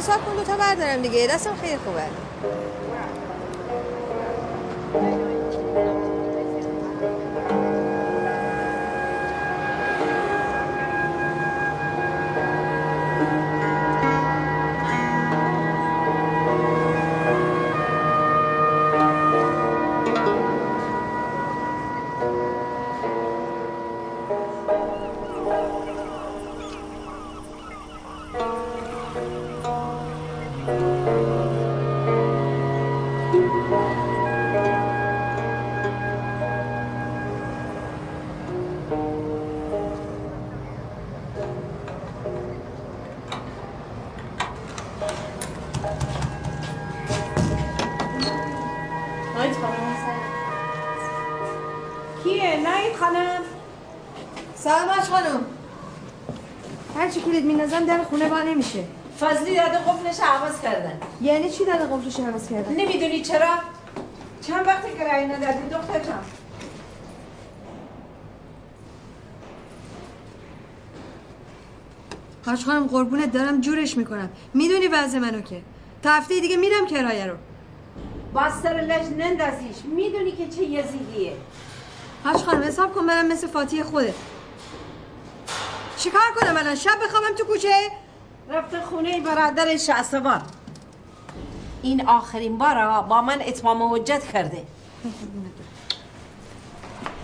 حساب کن دوتا بردارم دیگه. دستم خیلی خوبه. نمیشه. فضلی داده قفلش عوض کردن. یعنی چی داده قفلش حوض کردن؟ نمی‌دونی چرا؟ چند وقتی که رأی ندادی؟ دختر جان حاج خانم قربونت دارم جورش می‌کنم. می‌دونی وضع منو که؟ تا هفته دیگه میرم کرایه رو. باستر لج نندازیش. می‌دونی که چه یزیدیه. حاج خانم حساب کن منم مثل فاتی خوده چیکار کنم الان؟ شب بخوابم تو کوچه؟ رفته خونه برادر شعصوان این آخرین بار با من اتمام حجت کرده.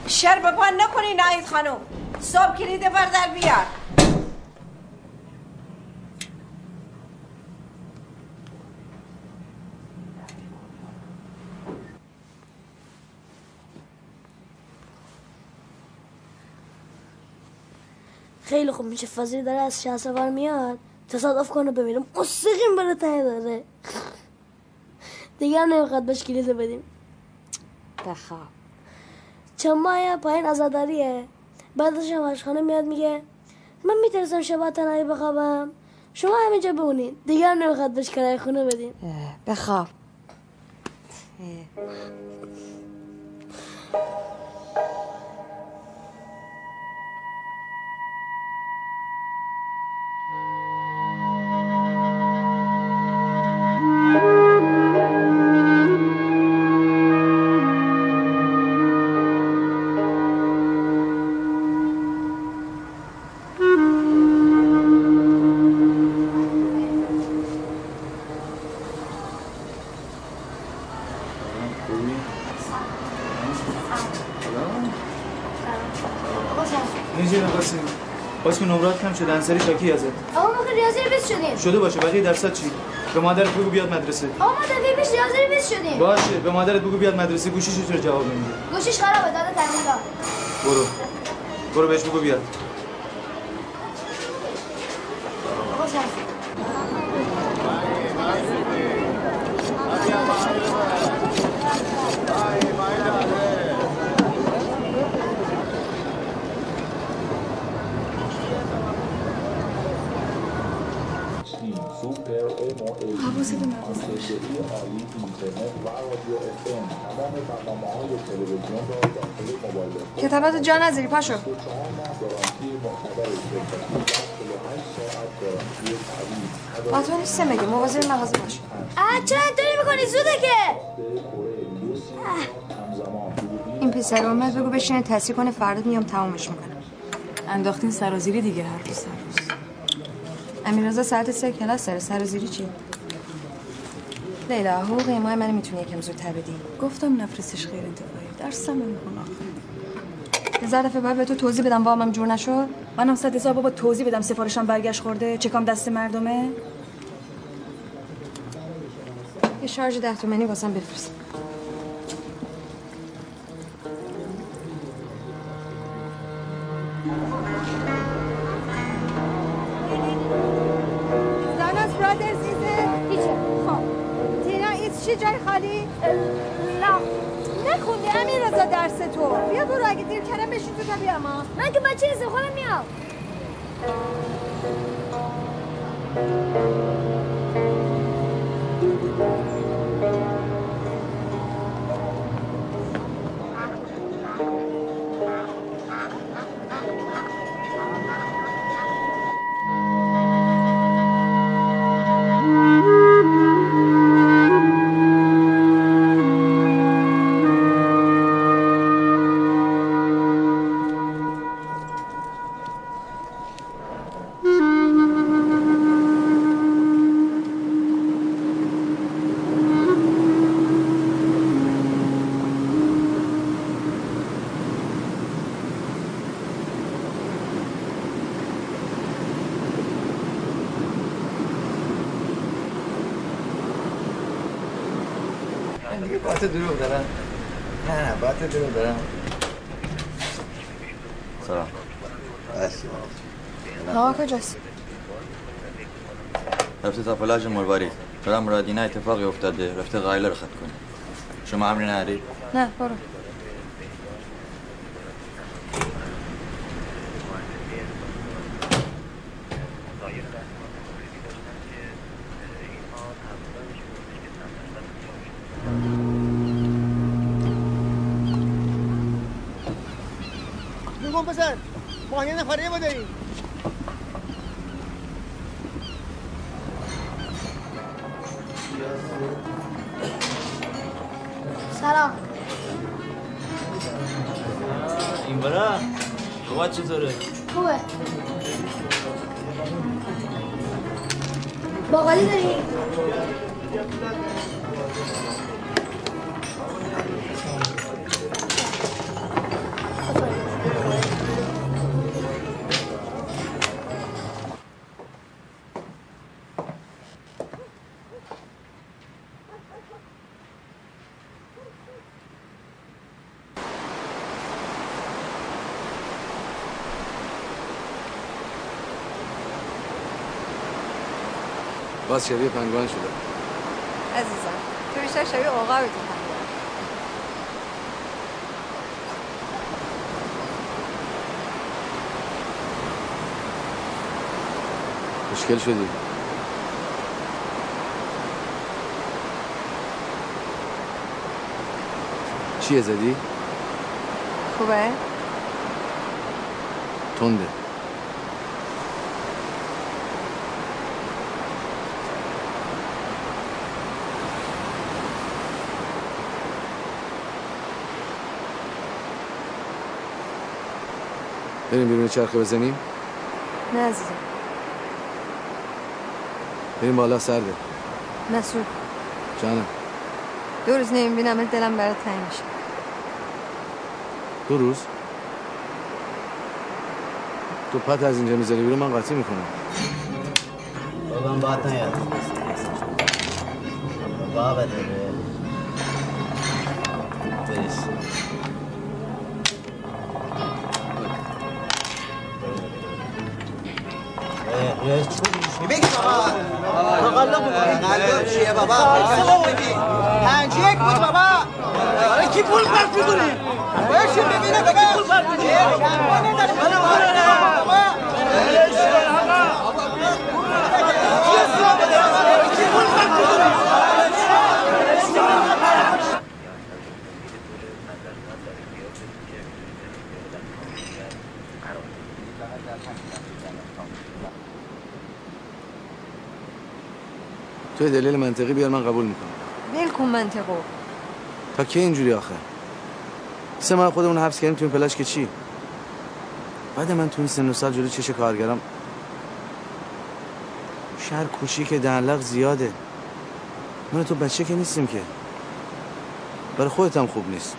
شر به پا نکنی نایت خانم. صبح کلید بردر بیار. خیلی خوب میشه فضلی داره از شه سفر میاد؟ تصادف کنه ببینم. مستقیم بره ته داره. دیگر نمی‌خواد بهش کلیده بدیم. بخواب. چند ماه پایین ازاداریه بعدش هم خانه میاد میگه من میترسم شبا تنهایی بخوابم. شما همینجا بمونید دیگر نمی‌خواد بهش کرایه خونه بدیم. بخواب. اینجا شده انصاری شاکی ازت؟ آقا ما ریاضی رو بیست شدیم. شده باشه بقیه درصد چی؟ به مادرت بگو بیاد مدرسه. آقا ما دفعه پیش ریاضی رو بیست شدیم. باشه به مادرت بگو بیاد مدرسه. گوشیش رو جواب نمیده؟ گوشیش خرابه داده داد برو. برو بهش بگو بیاد. جا نذاری پاشو. تو نیسته مگه؟ مواظب مغازه باش. اه چرا اینطوری می‌کنی؟ زوده که. این پسر اومد بگو بشینه تصحیح کنه فردا میام تمامش می‌کنم. انداختین سرازیری دیگه هر روز هر روز. امیررضا ساعت سه کلاس داره سر. و زیری چی؟ لیلا حقوق ماه من می‌تونی یکم زودتر بدی. گفتم نفرستش غیر انتفاعی. درسم می‌خونه دفعه باید به تو توضیح بدم وامم جور نشد. منم صد هزار بابا توضیح بدم سفارشم برگشت خورده. چکام دست مردمه؟ یه شارژ ده تومنی واسم بفرست. داناس برادرز ایزه هیچه. خب. تینا ایز چی جای خالی؟ نه. نخوندی امیر رضا درس تو. کردم بشین تو تا بیام من که بچه نیستم خودم میام. من دیگه با تو دروغ دارم. نه نه با تو دروغ دارم. سلام. آقا کجاست؟ رفته تا پلاژ مروارید برام مرادینه اتفاقی افتاده. رفته غایله رو خط کنه. شما امری نداری؟ نه برو. باز شبیه پنگوان شده عزیزم تو بیشتر شبیه عقابتون مشکل شدی چیه زدی؟ خوبه؟ تنده بریم بیرون چرخه بزنیم؟ نه عزیزم. بریم بالا سرده مسعود. جانم. دو روز نمی‌بینم دلم برات تنگ میشه. دو روز؟ تو پت از اینجا می‌ذاری بیرون من قاطی می‌کنم. بابام باید نیاد. بابا داره. برش بگی بابا. تقلب تقلب چیه بابا پنج یک بود بابا آره کی پول پرت می‌کنه بشین ببینه کی پول تو دلیل منطقی بیار من قبول می‌کنم. ول کن منطقو. تا کی اینجوری آخه؟ سه ماه خودمون حبس کردیم تو این پلاش که چی؟ بعد من تو این سن و سال جلو چش کارگرام. شهر کوچیک دهنلق زیاده. من تو بچه که نیستیم که. برای خودت هم خوب نیست.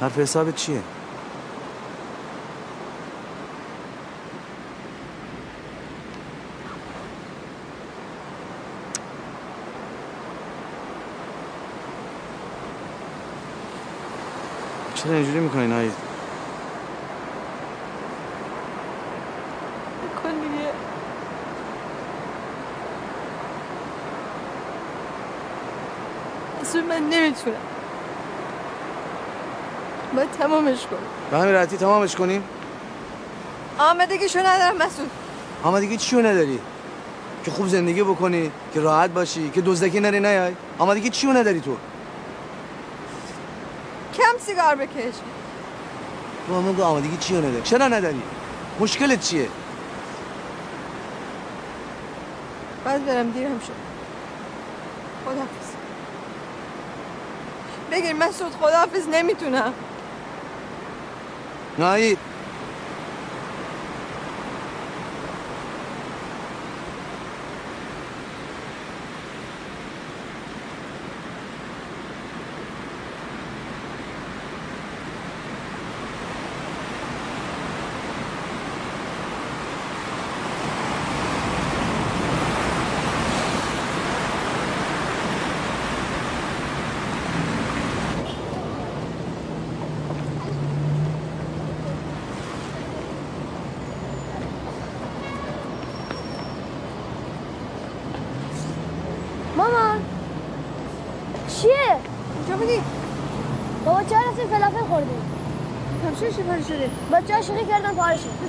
حرف حسابت چیه؟ چرا اینجوری می‌کنی دیگه. اصلا من نمی‌تونم. باید تمامش کنم. به همین راحتی تمامش کنیم؟ آمدگیشو ندارم مسعود. آمادگی چیو نداری؟ که خوب زندگی بکنی که راحت باشی که دزدکی نری نیای آمادگی چیو نداری تو؟ سیگار بکش؟ تو همون که آمادگی چیو نداری چرا نداری مشکلت چیه؟ باید برم دیرم شد. خدافز بگیر مسعود خدافز نمی‌تونم. نایی.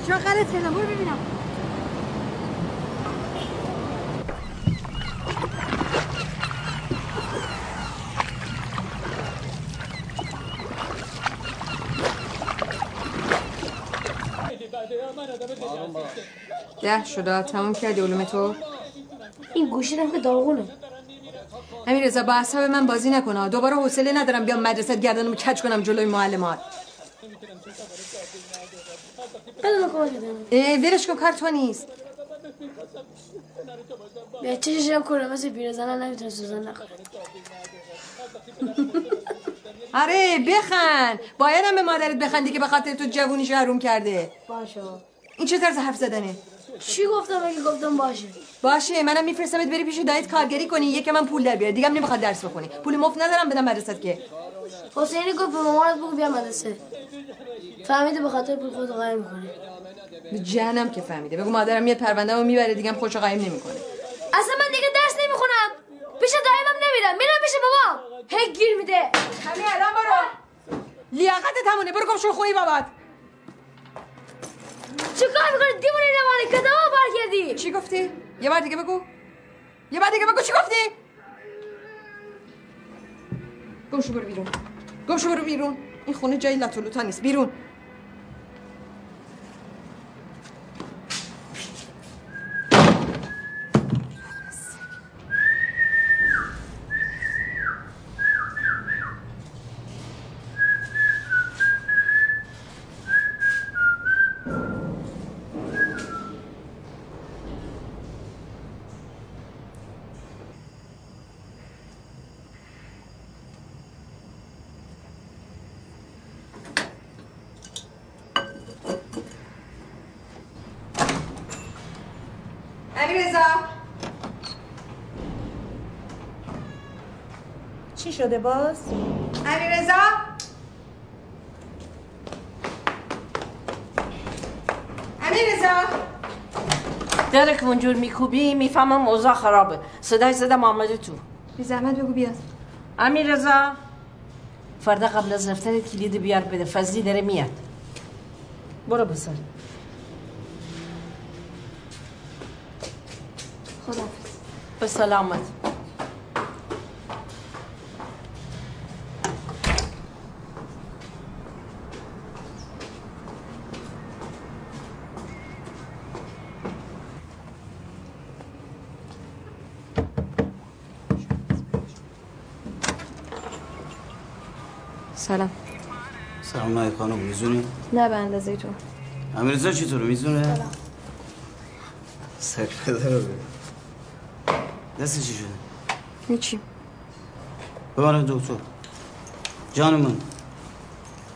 چرا غلط کردم برو ببینم. ده شده. تموم کردی علوم تو؟ این گوشی هم که داغونه. امیر رضا با اصحاب من بازی نکنه دوباره حوصله ندارم بیام مدرسه گردنمو کج کنم جلوی معلمات. اه ولش کن کار تو نیست. بیا چشش هم کنه مثل پیرزنه نمی‌تونه سوزن نخوره آره بخند. باید هم به مادرت بخندی که به خاطر تو جوونیش حروم کرده. باشه. این چه طرز حرف زدنه؟ چی گفتم؟ اگه گفتم باشه. باشه منم میفرستمت بری پیش دایت کارگری کنی یکی من پول در بیاره. دیگه هم نمی‌خواد درس بخونی. پول مفت ندارم بدم مدرسه که. حسینی گفت به مامانت بگو بیا مدرسه. فهمیده به خاطر پول خود قایم می‌کنه به جهنم که فهمیده. بگو مادرم میاد پرونده رو می‌بره دیگه هم خوشو قایم نمی‌کنه. اصلا من دیگه درس نمی‌خونم. پیش دایمم نمیرم. میرم پیش بابا. هی گیر میده. همین الان برو. لیاقت تمونه برو گم شو خوی بابات. چه کار می‌کنی؟ دیوونه روانی کدام بار کردی چی گفتی؟ یه بار دیگه بگو. یه بار دیگه بگو چی گفتی؟ گم شو برو بیرون. گم شو برو بیرون. این خونه جای لطولوتا نیست. بیرون امیر رضا چی شده باز؟ امیر رضا امیر رضا در که اونجور میکوبی می‌فهمم اوضاع خرابه. صدای زدم آمده تو. بی زحمت بگو بیاد. امیر رضا فردا قبل از رفتن کلید بیار بده فضلی داره میاد. برو بسر. خدا به سلامت سلام نای خانم میزونی؟ نه به اندازه تو. امیرزا چطوره؟ میزونه؟ سک پدر رو دست چی شده؟ هیچی. ببرم دکتر. جان من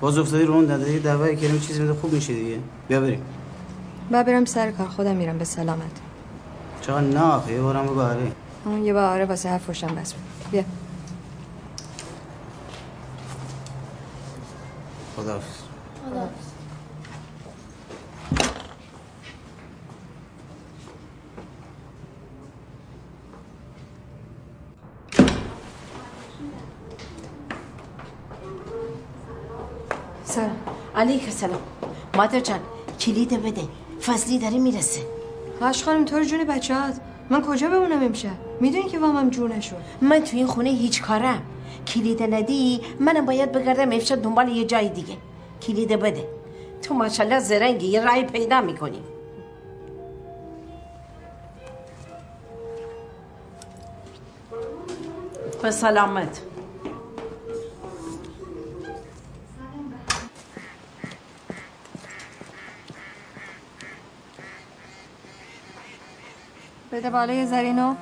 باز افتادی رو اون داده دعوای کریم چیزی میده خوب میشه دیگه. بیا بریم. با برم سر کار خودم میرم به سلامت. چقدر نه آخه یه بارم بگو آره اون یه باره واسه حرف بس بیا خداحافظ. سلام. علیک سلام. مادر جان کلید بده. فضلی داره می‌رسه. هاش خانم تو جون بچه هات من کجا بمونم امشب؟ می‌دونی که وامم جور نشد. من تو این خونه هیچ کارم. کلید ندی منم باید بگردم امشب دنبال یه جای دیگه. کلید بده. تو ماشاءالله زرنگی یه رای پیدا می‌کنی. به سلامت. بده بالای زرینو.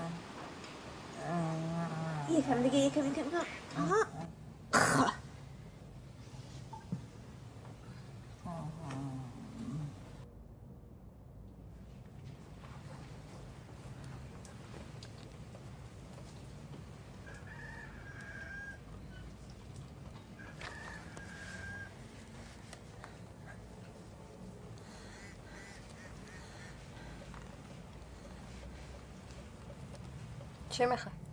یکم دیگه یکم یکم. چه می‌خوای؟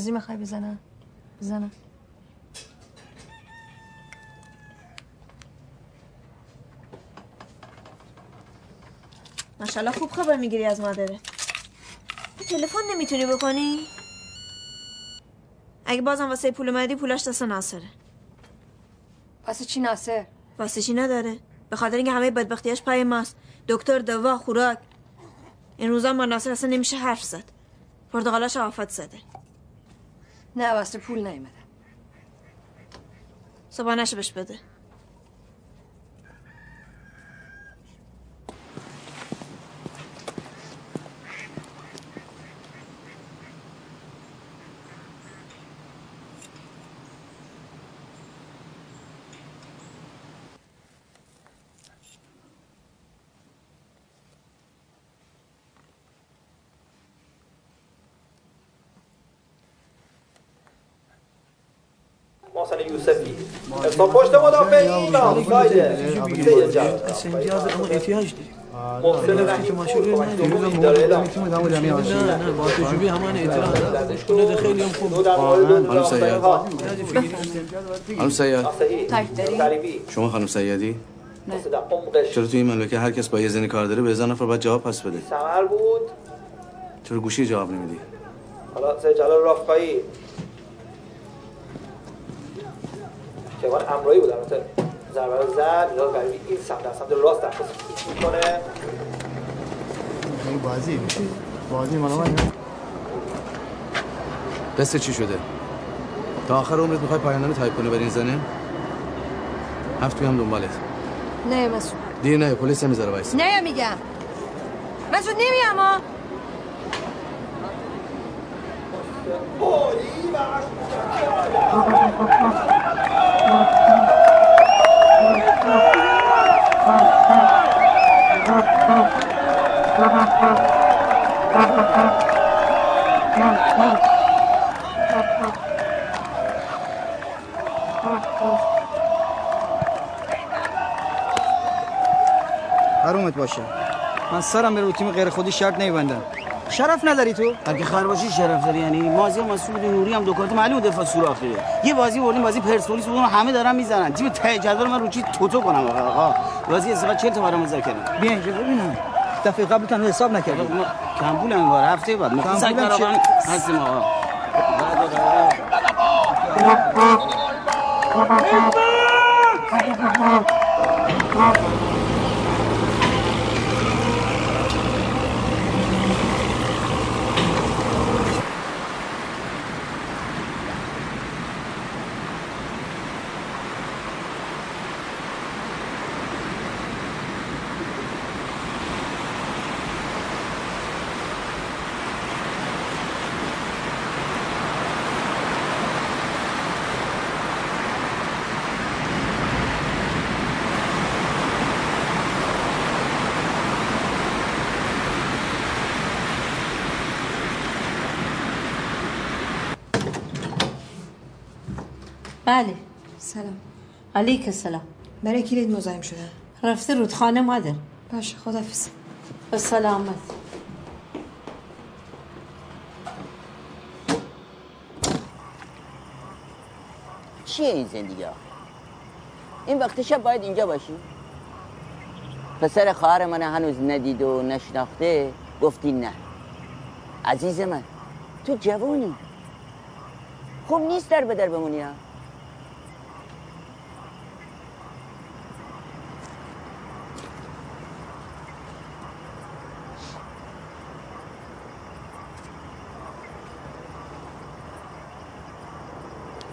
نزی می‌خوای بزنم. بزنم. ماشاءالله خوب خبر می‌گیری از مادره. تلفن نمی‌تونی بکنی؟ اگه بازم واسه پول اومدی پولاش دست ناصره. واسه چی ناصر؟ واسه چی نداره؟ به خاطر اینکه همه بدبختیاش پای ماست. دکتر دوا خوراک. این روزا ما ناصر اصلا نمیشه حرف زد. پرتغالاش آفت زده. نه واسه پول نیومدم صبحانهشو بهش بده محسن یوسفی تا پشت اما احتیاج محسن رحیم پور کمک اداره اعلام نه نه با تجربه همان اعتراض کنه خیلی هم خوب خانم سیاد خانم شما خانم سیادی چرا تو این مملکت هر کس با یه زنی کار داره به هزار نفر باید جواب پس بده سمر بود چرا گوشی جواب نمیدی حالا سید جلال رافقایی کیوان امرایی بود البته ضربه رو زد میلاد غریبی این سمت در سمت راست دست می‌کنه این بازی بازی مال من دست چی شده؟ تا آخر عمرت می‌خوای پایاننامه تایپ کنی برای این زنه؟ هفت توی هم دنبالت. نه مسعود. دیر نه پلیس هم می‌ذاره وایس نه میگم. مسعود نمیام ها. حرومت باشه. من سرم به تیم غیر خودی شرط نمیبندم شرف نداری تو؟ اگه خر باشی شرف داری یعنی مازی مسعود نوری هم دو کارت معلومه دفاع سوراخه یه بازی بردیم بازی پرسپولیس بودم همه دارن می‌زنن. تیم ته جدول من رو چی توتو کنم آقا؟ بازی استفاده 40 تا برام مذاکره بیا اینجا ببینم. دفعه قبل تنها حساب نکردی. کم پول این بار هفته بعد. پولم چه؟ کارابان هستیم آقا. بله. سلام. علیک السلام. برای کلید مزاحم شدم رفته رودخانه مادر باشه خدافز به سلامت. چیه این زندگی این وقت شب باید اینجا باشی؟ پسر خواهر من هنوز ندید و نشناخته گفتی نه. عزیز من تو جوانی. خوب نیست در به در بمونی ها؟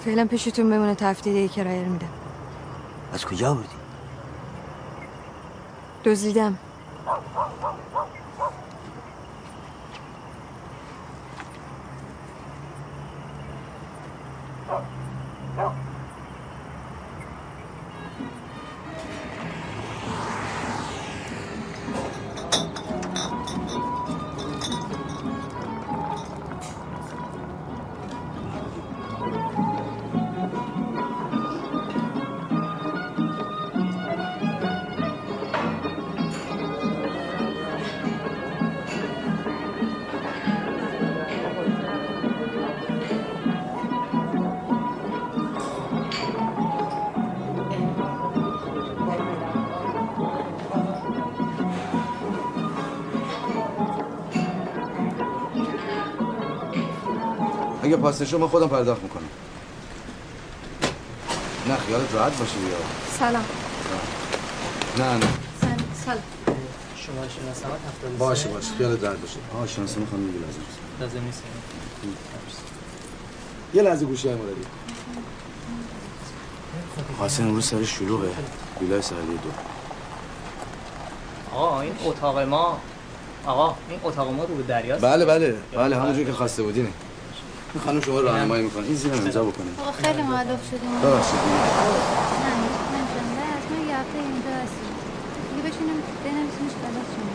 فعلا پیشتون بمونه دیگه کرایه رو میدم از کجا بودی؟ دزدیدم اگه پاسته شد من خودم پرداخت می‌کنم. نه خیالت راحت باشه بیا سلام. نه نه. سلام. سلام. شما شناسمت هفتاد باشه باشه. خیالت راحت باشه. آه شانس من خانم دیگه لازم نیست. لازم نیست. یه لحظه گوشی های مرادی قاسم امروز سر شلوغه. ویلای ساحلی دو. آقا این اتاق ما. آقا این اتاق ما رو به دریاست بله بله. بله همونجور که خواسته بودینه. این خانم شما راهنمایی می‌کنه. این زیر امضا بکنه. آقا خیلی معلق شدیم. ببخشید. نه نمی‌تونم از ما یه هفته اینجا هستیم. دیگه بشینیم بنویسیمش خلاص شما.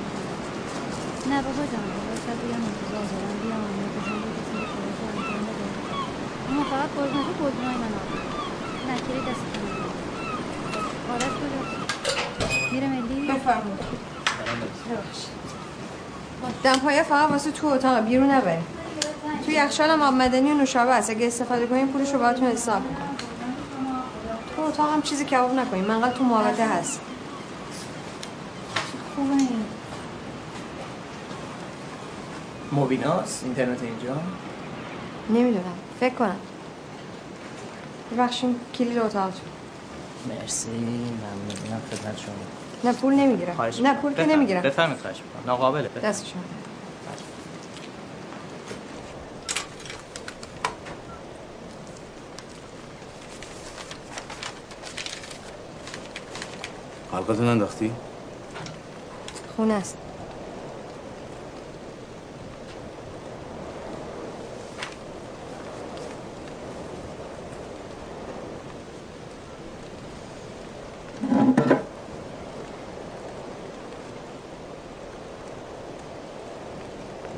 نه بابا جان بابا شاید بگم انتظار دارم بیام. که خلاص رو انجام بده اما فقط قربونت قربونای من آقا نه کلی دست کنم آرش کجاست میره ملی؟ بفرمایید. دمپایه فقط واسه تو اتاق بیرون نبریم. تو یخچال هم آب مدنی و نوشابه هست اگه استفاده کنیم پولش رو باهاتون حساب می‌کنم. تو اتاق هم چیزی کباب نکنیم. منقدر تو محوطه هست. خوبه. این اینترنت اینجا؟ نمی‌دونم. فکر کنم. ببخشین کلید اتاقتون. مرسی. ممنونم. خدمت شما. نه پول نمی‌گیرم. نه پول که نمی‌گیرم. بفرمایید خواهش می‌کنم. ناقابله. دست شما. حلقتون انداختی؟ خونه است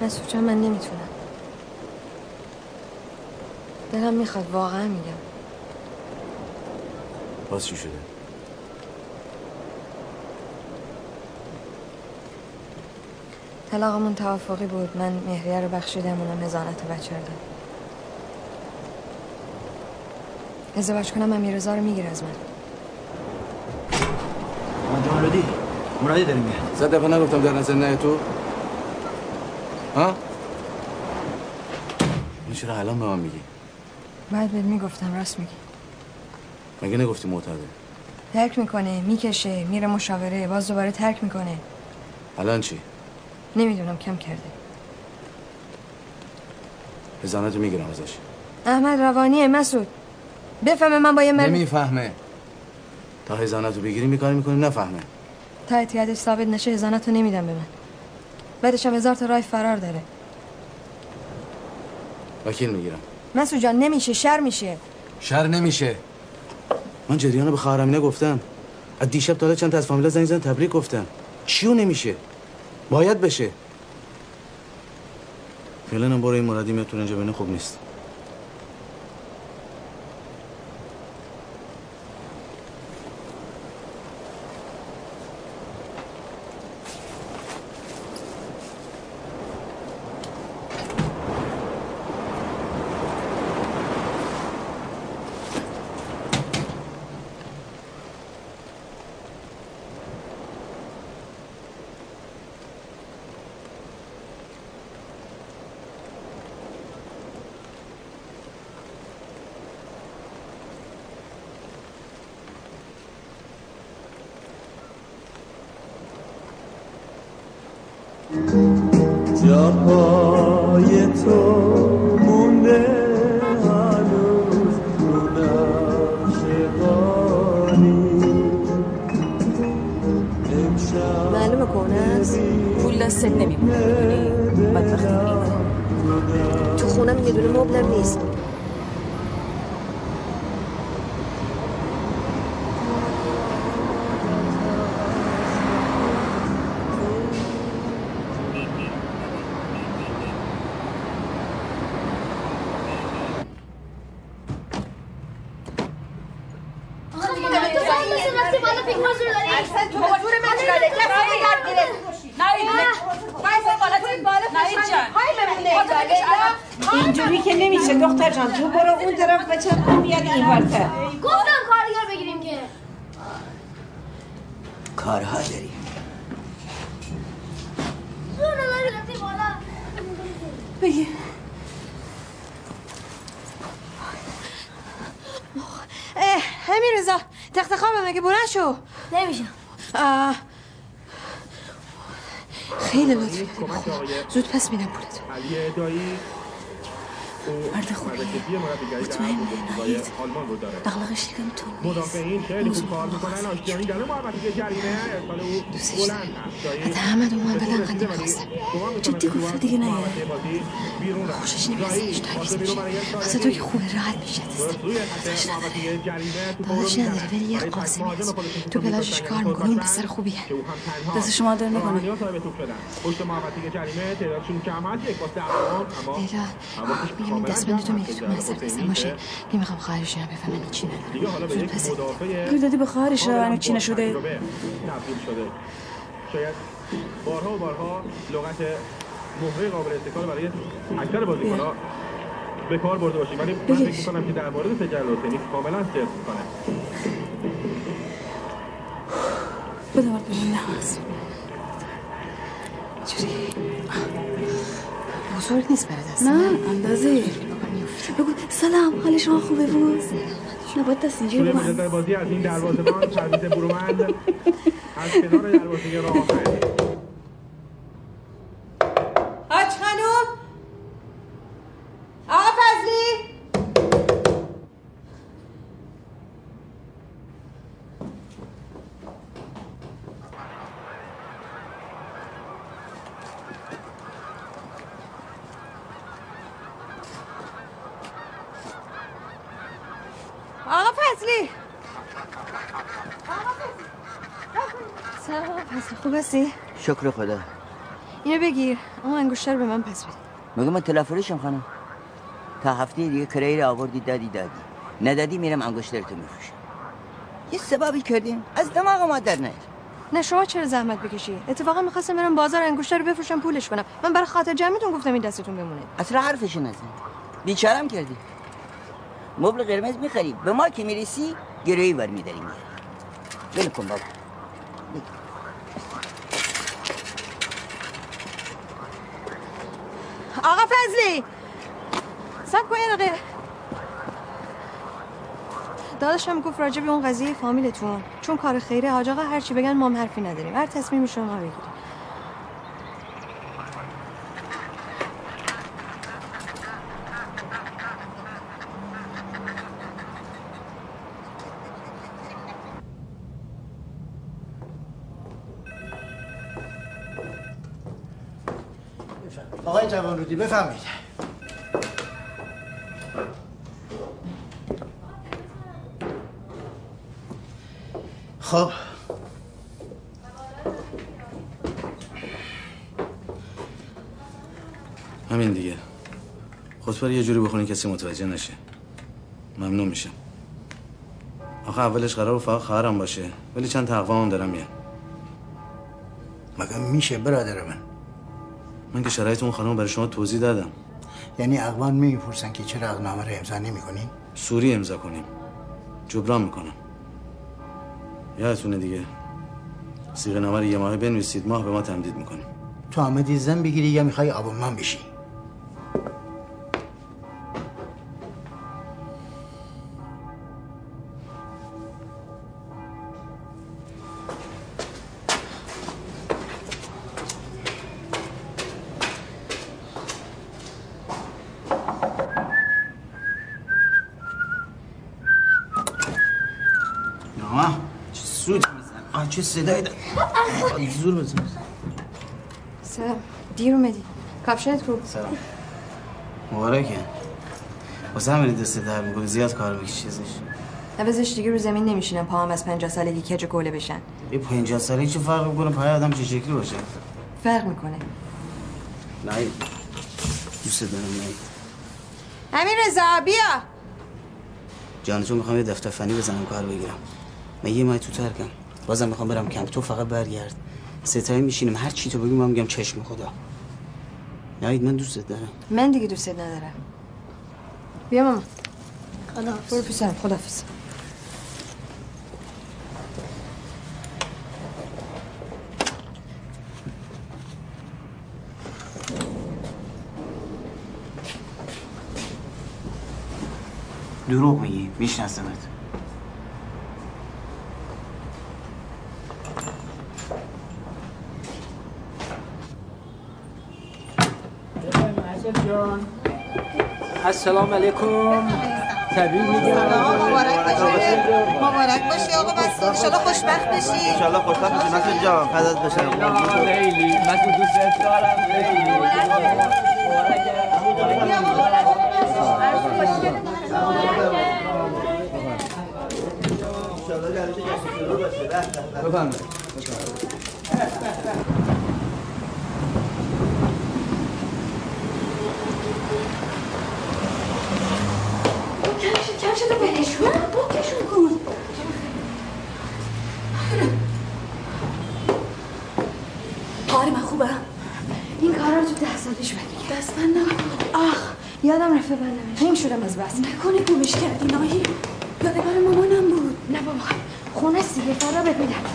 مسعود جان من نمی‌تونم دلم می‌خواد واقعا میگم باز چی شده؟ طلاقمون توافقی بود. من مهریه رو بخشیدم اونم هزانت بچه رو داد ازدواج کنم من میرزا رو می‌گیره از من. آنجا مرادی. مرادی داری میاد صد دفعه نگفتم در نظر نه تو. ها؟ این چرا الان به من میگی؟ باید بهت می‌گفتم راست میگی. مگه نگفتی معتاده ترک می‌کنه می‌کشه میره مشاوره باز دوباره ترک می‌کنه. الان چی؟ نمی‌دونم کم کرده هزانتو می‌گیرم ازش. احمد روانیه مسعود. بفهمه من با یه مرد نمی‌فهمه. تا هزانتو بگیری می‌کنی می‌کنی؟ نفهمه. تا اعتیادش ثابت نشه هزانت رو نمیدم به من. بعدش هم هزار تا راه فرار داره. وکیل می‌گیرم. مسعود جان نمیشه شر میشه. شر نمیشه. من جریانو به خواهرم اینه گفتم از دیشب تا چند تا از فامیلا زنگ زدن تبریک گفتم. چیو نمیشه؟ باید بشه. فعلا برو این مرادی می‌تونه اینجا خوب نیست. زود پس میدم پولت علی دایی مرد خوبیه مطمئن داره. اخلاقش دیگه تو. مدافعین خیلی خوب کار می‌کنن. آشتیانی داره محبتی جریمه. ارسال او بلند. حتی احمد اومد جدی گفته دیگه نه. خوشش نمیاد تاکسی میشه واسه تو که خوبه راحت میشه نداره. داداش نداره؟ ولی یه قاسمی هست تو پلاژش کار می‌کنه اون پسر خوبیه. دست شما می‌کنه اقوام اما لیلا میگم این دستبند تو میگه تو من سر دستم باشه. نمی‌خوام خواهرش هم بفهمن چی دیگه حالا به زود یک پس مدافع گیر دادی به خواهرش رو چی نشده؟ شاید بارها و بارها لغت مهره قابل استفاده برای اکثر بازیکن‌ها به کار برده باشیم. ولی من فکر می‌کنم که در مورد تجلل حسینی کاملا صرف می‌کنه. بده مرد ببین نه چوری؟ بزرگ نیست برای دست نه اندازه. بگو سلام حال شما خوبه بود نباید دست اینجوری مجدد بازی از این دروازه‌بان پرویز برومند. از کنار دروازه راه آخر حاج خانوم آقا فضلی آقا فضلی سلام آقا فضلی خوب هستی؟ شکر خدا. اینو بگیر. اون انگشتر به من پس بده. مگه من تلفنشم خانم؟ تا هفته دیگه کرایه آوردی دادی دادی. ندادی میرم انگشترتو میفروشم. یه سببی کردیم. از دماغ ما در نیار. نه شما چرا زحمت بکشی؟ اتفاقا می‌خواستم برم بازار انگشتر رو بفروشم پولش کنم. من برای خاطر جمعتون گفتم این دستتون بمونه. اصلا حرفشو نزن. بیچارم کردی. مبل قرمز می‌خری. به ما که می‌رسی گروهی بر میداریم ول کن بابا آقا فضلی یه دقیقه. داداشم گفت راجع به اون قضیه فامیلتون چون کار خیره حاج آقا هر چی بگن ما هم حرفی نداریم. هر تصمیمی شما بگیرید. آقای جوانرودی بفهمید خب. همین دیگه. خطبه رو یه جوری بخونی کسی متوجه نشه. ممنون میشم. آخه اولش قرار فقط خواهرم باشه ولی چند تا اقوام هم دارم میان. مگه میشه برادر من؟ من که شرایط اون خانم برای شما توضیح دادم. یعنی اقوان می‌پرسن که چرا عقدنامه رو امضا نمی کنی؟ سوری امضا کنیم. جبران می‌کنم. یادتونه دیگه. سیغه نامه رو یه ماه بنویسید ماه به ما تمدید می‌کنیم تو آمدی زن بگیری یا می‌خوای آبونمان بشی؟ چه صدایی دار زور بزن. سلام. دیر اومدی. کفشنت کو سلام. مبارکه. واسه همین دست در می‌کنه زیاد کار می‌کشی چیزش عوضش دیگه رو زمین نمیشینم. پاهم از 50 سالگی کج گوله بشن. این پنجاه ساله چه فرق می‌کنه؟ پای آدم چه شکلی باشه؟ فرق می‌کنه. نه. دوست دارم نه. همین رضا بیا. جان چون می‌خوام یه دفتر فنی بزنم کار بگیرم. من یه ماه تو ترکم؟ بازم می‌خوام برم کمپ. تو فقط برگرد. ستایی میشینیم. هر چی تو بگی من میگم چشم خدا. نهید من دوستت دارم. من دیگه دوستت ندارم. بیا ماما. برو پسرم خدافز دروغ میگی. میشناسمت. السلام علیکم. تبریک میگم مبارک باشه. مبارک باشه آقا مسعود انشالله خوشبخت بشی. انشالله خوشبخت بشی. مسعود جان فدات بشم خیلی. مسعود دوست دارم. خیلی. بفرمایید. کم شده برشون بکشون کن. آره من خوبم. این کارا رو تو ده سالش بدی دست من نکن آخ یادم رفته بندمش نیم شدم از بس. نکنه گمش کردی ناهی. یادگار مامانم بود. نه بابا. خونه سیگه فرا بپیدم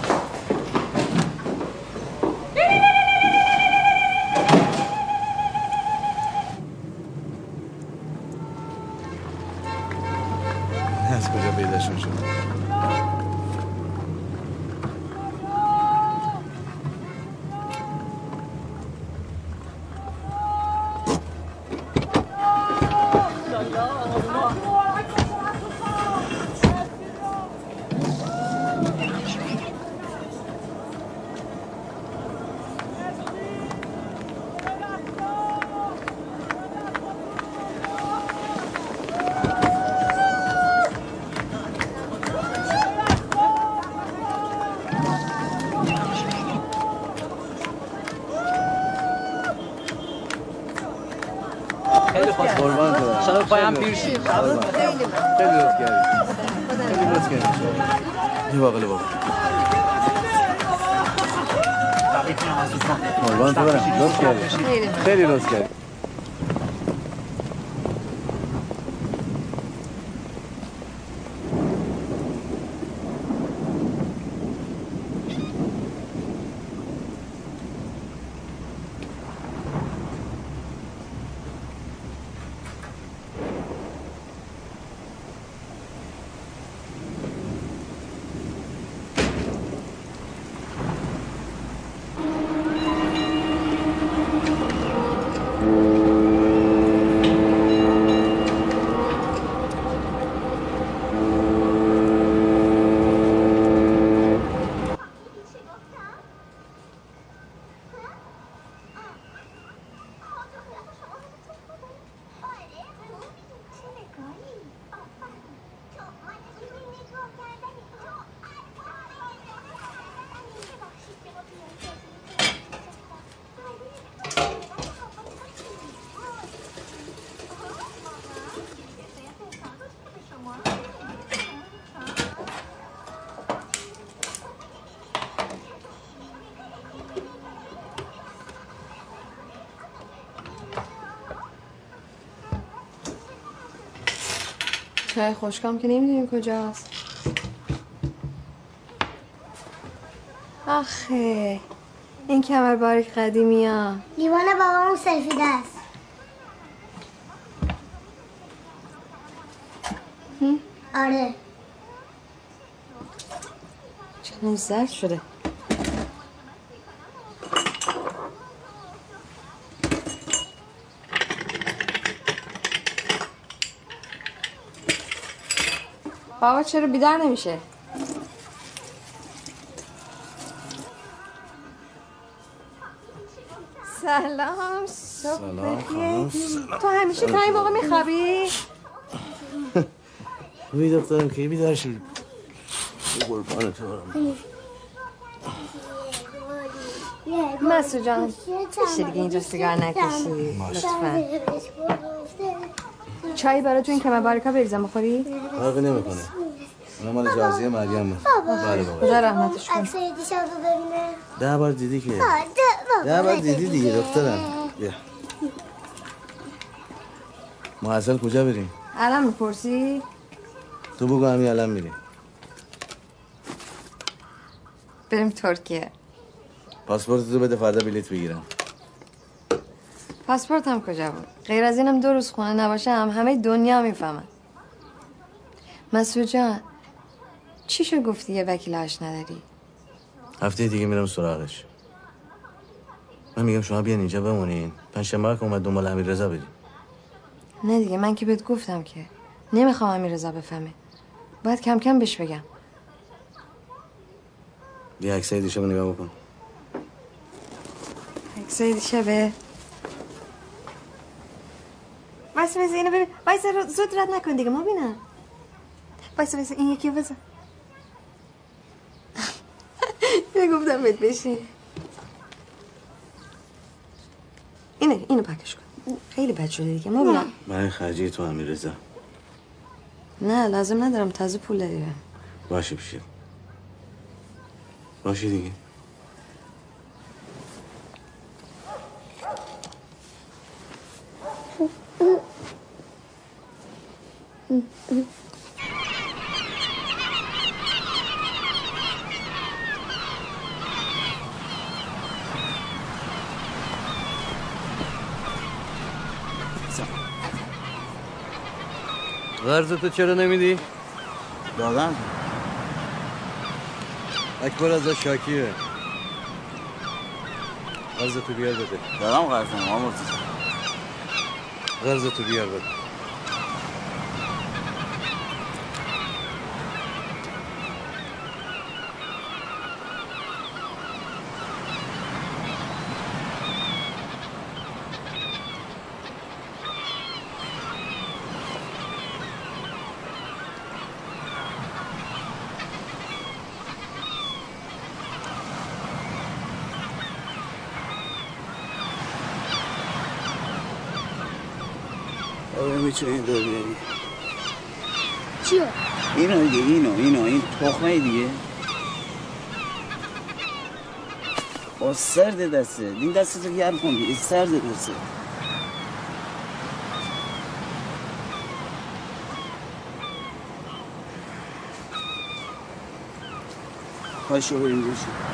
خیلی لطف کردی خیلی لطف کردی یه باقل بابا برم لطف خیلی لطف چای خوشکام که نمی‌دونیم کجاست. آخه این کمر باریک قدیمی ها لیوان بابامون سفید است. آره. چند زرد شده. بابا چرا بیدار نمیشه؟ سلام سلام،. خانم. تو همیشه تا این موقع میخوابی؟ خوبی دخترم کی بیدار شد؟ قربان تو برم. مسعود جان میشه دیگه اینجا سیگار نکشی؟ لطفا. چای برای تو این کمر باریکا بریزم بخوری؟ فرقی نمی‌کنه. اونا مال جازیه مریم بله بابا. خدا رحمتش کن عکسای دیشب رو ببینه. ده بار دیدی که. ده بار بابا. دیدی دیگه دخترم. بیا. ما اصل کجا بریم؟ الان می‌پرسی؟ تو بگو همین الان میریم. بریم ترکیه. پاسپورت تو بده فردا بلیت بگیرم. پاسپورت هم کجا بود؟ غیر از اینم دو روز خونه نباشم همه دنیا می‌فهمن. مسعود جان چی شد گفتی یه وکیل آش نداری هفته دیگه میرم سراغش. من میگم شما بیان اینجا بمونین. پنجشنبه که اومد دنبال امیر رضا بدین نه دیگه من که بهت گفتم که. نمی‌خوام امیر رضا بفهمه. باید کم کم بهش بگم. بیا عکسای دیشب نگاه بکن. عکسای دیشبه. وایسا وایسا اینو ببین. وایسا رو- زود رد نکن دیگه ما بینم وایسا وایسا این یکی بزن. اینو گفتم بهت بشین. اینه اینو پکش کن. خیلی بد شده دیگه. ما برای خرجی تو امیر رضا نه لازم ندارم. تازه پول داریم باشه بشه باشه دیگه. قرض تو چرا نمیدی؟ دادم اکبر از شاکیه. قرض تو بیار بده. دادم قرضم آمرز قرض تو بیار بده. می‌تونی این دو بیاری چیو؟ اینو دیگه اینو اینو این تخمه دیگه. با سرد دسته. این دسته تو گرم کن دیگه. سرد دسته. پاشو بریم روشو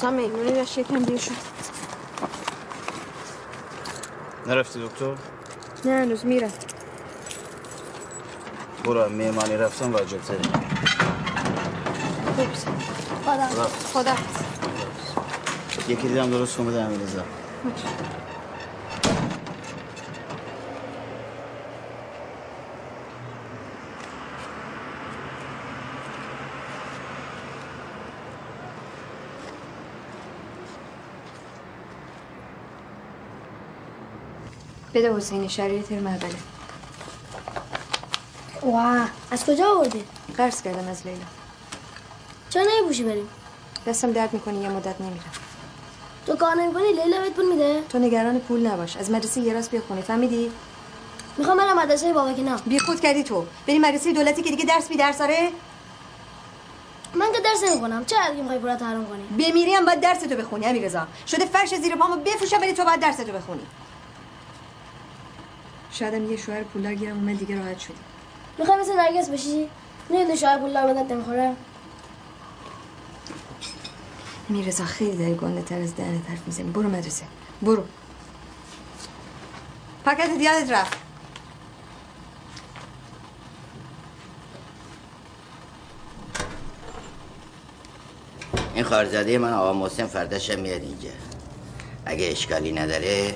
دوستان میمونی داشت یکم دیر شد نرفتی دکتر؟ نه هنوز میره برو میمانی رفتم واجب خوب خدا. خدا. یکی دیدم درست کن بده امیرزا بده حسین شریع تیر محبله واه از کجا آوردی؟ قرض کردم از لیلا. چرا نمیپوشی بریم؟ دستم درد می‌کنی یه مدت نمیرم. تو کار نمی‌کنی؟ لیلا بهت پول میده؟ تو نگران پول نباش. از مدرسه یه راست بیا خونه. فهمیدی؟ می‌خوام برم مدرسه بابا که نه بی خود کردی تو. بری مدرسه دولتی که دیگه درس بی درس آره من که درس نمی‌کنم چرا دیگه می‌خوای پولات حرام کنی؟ بمیری هم باید درس تو بخونی امیررضا. شده فرش زیر پامو بفروشم ولی تو باید درس تو بخونی. شایدم یه شوهر پولدار گیرم اومد دیگه راحت شدی می‌خوای مثل نرگس بشی؟ نه شاید پول بدت نمی‌خوره میرزا خیلی داری گنده تر از دهنت حرف می‌زنی. برو مدرسه. برو. پاکت یادت رفت. این خارزاده من آقا محسن فرداش میاد اینجا. اگه اشکالی نداره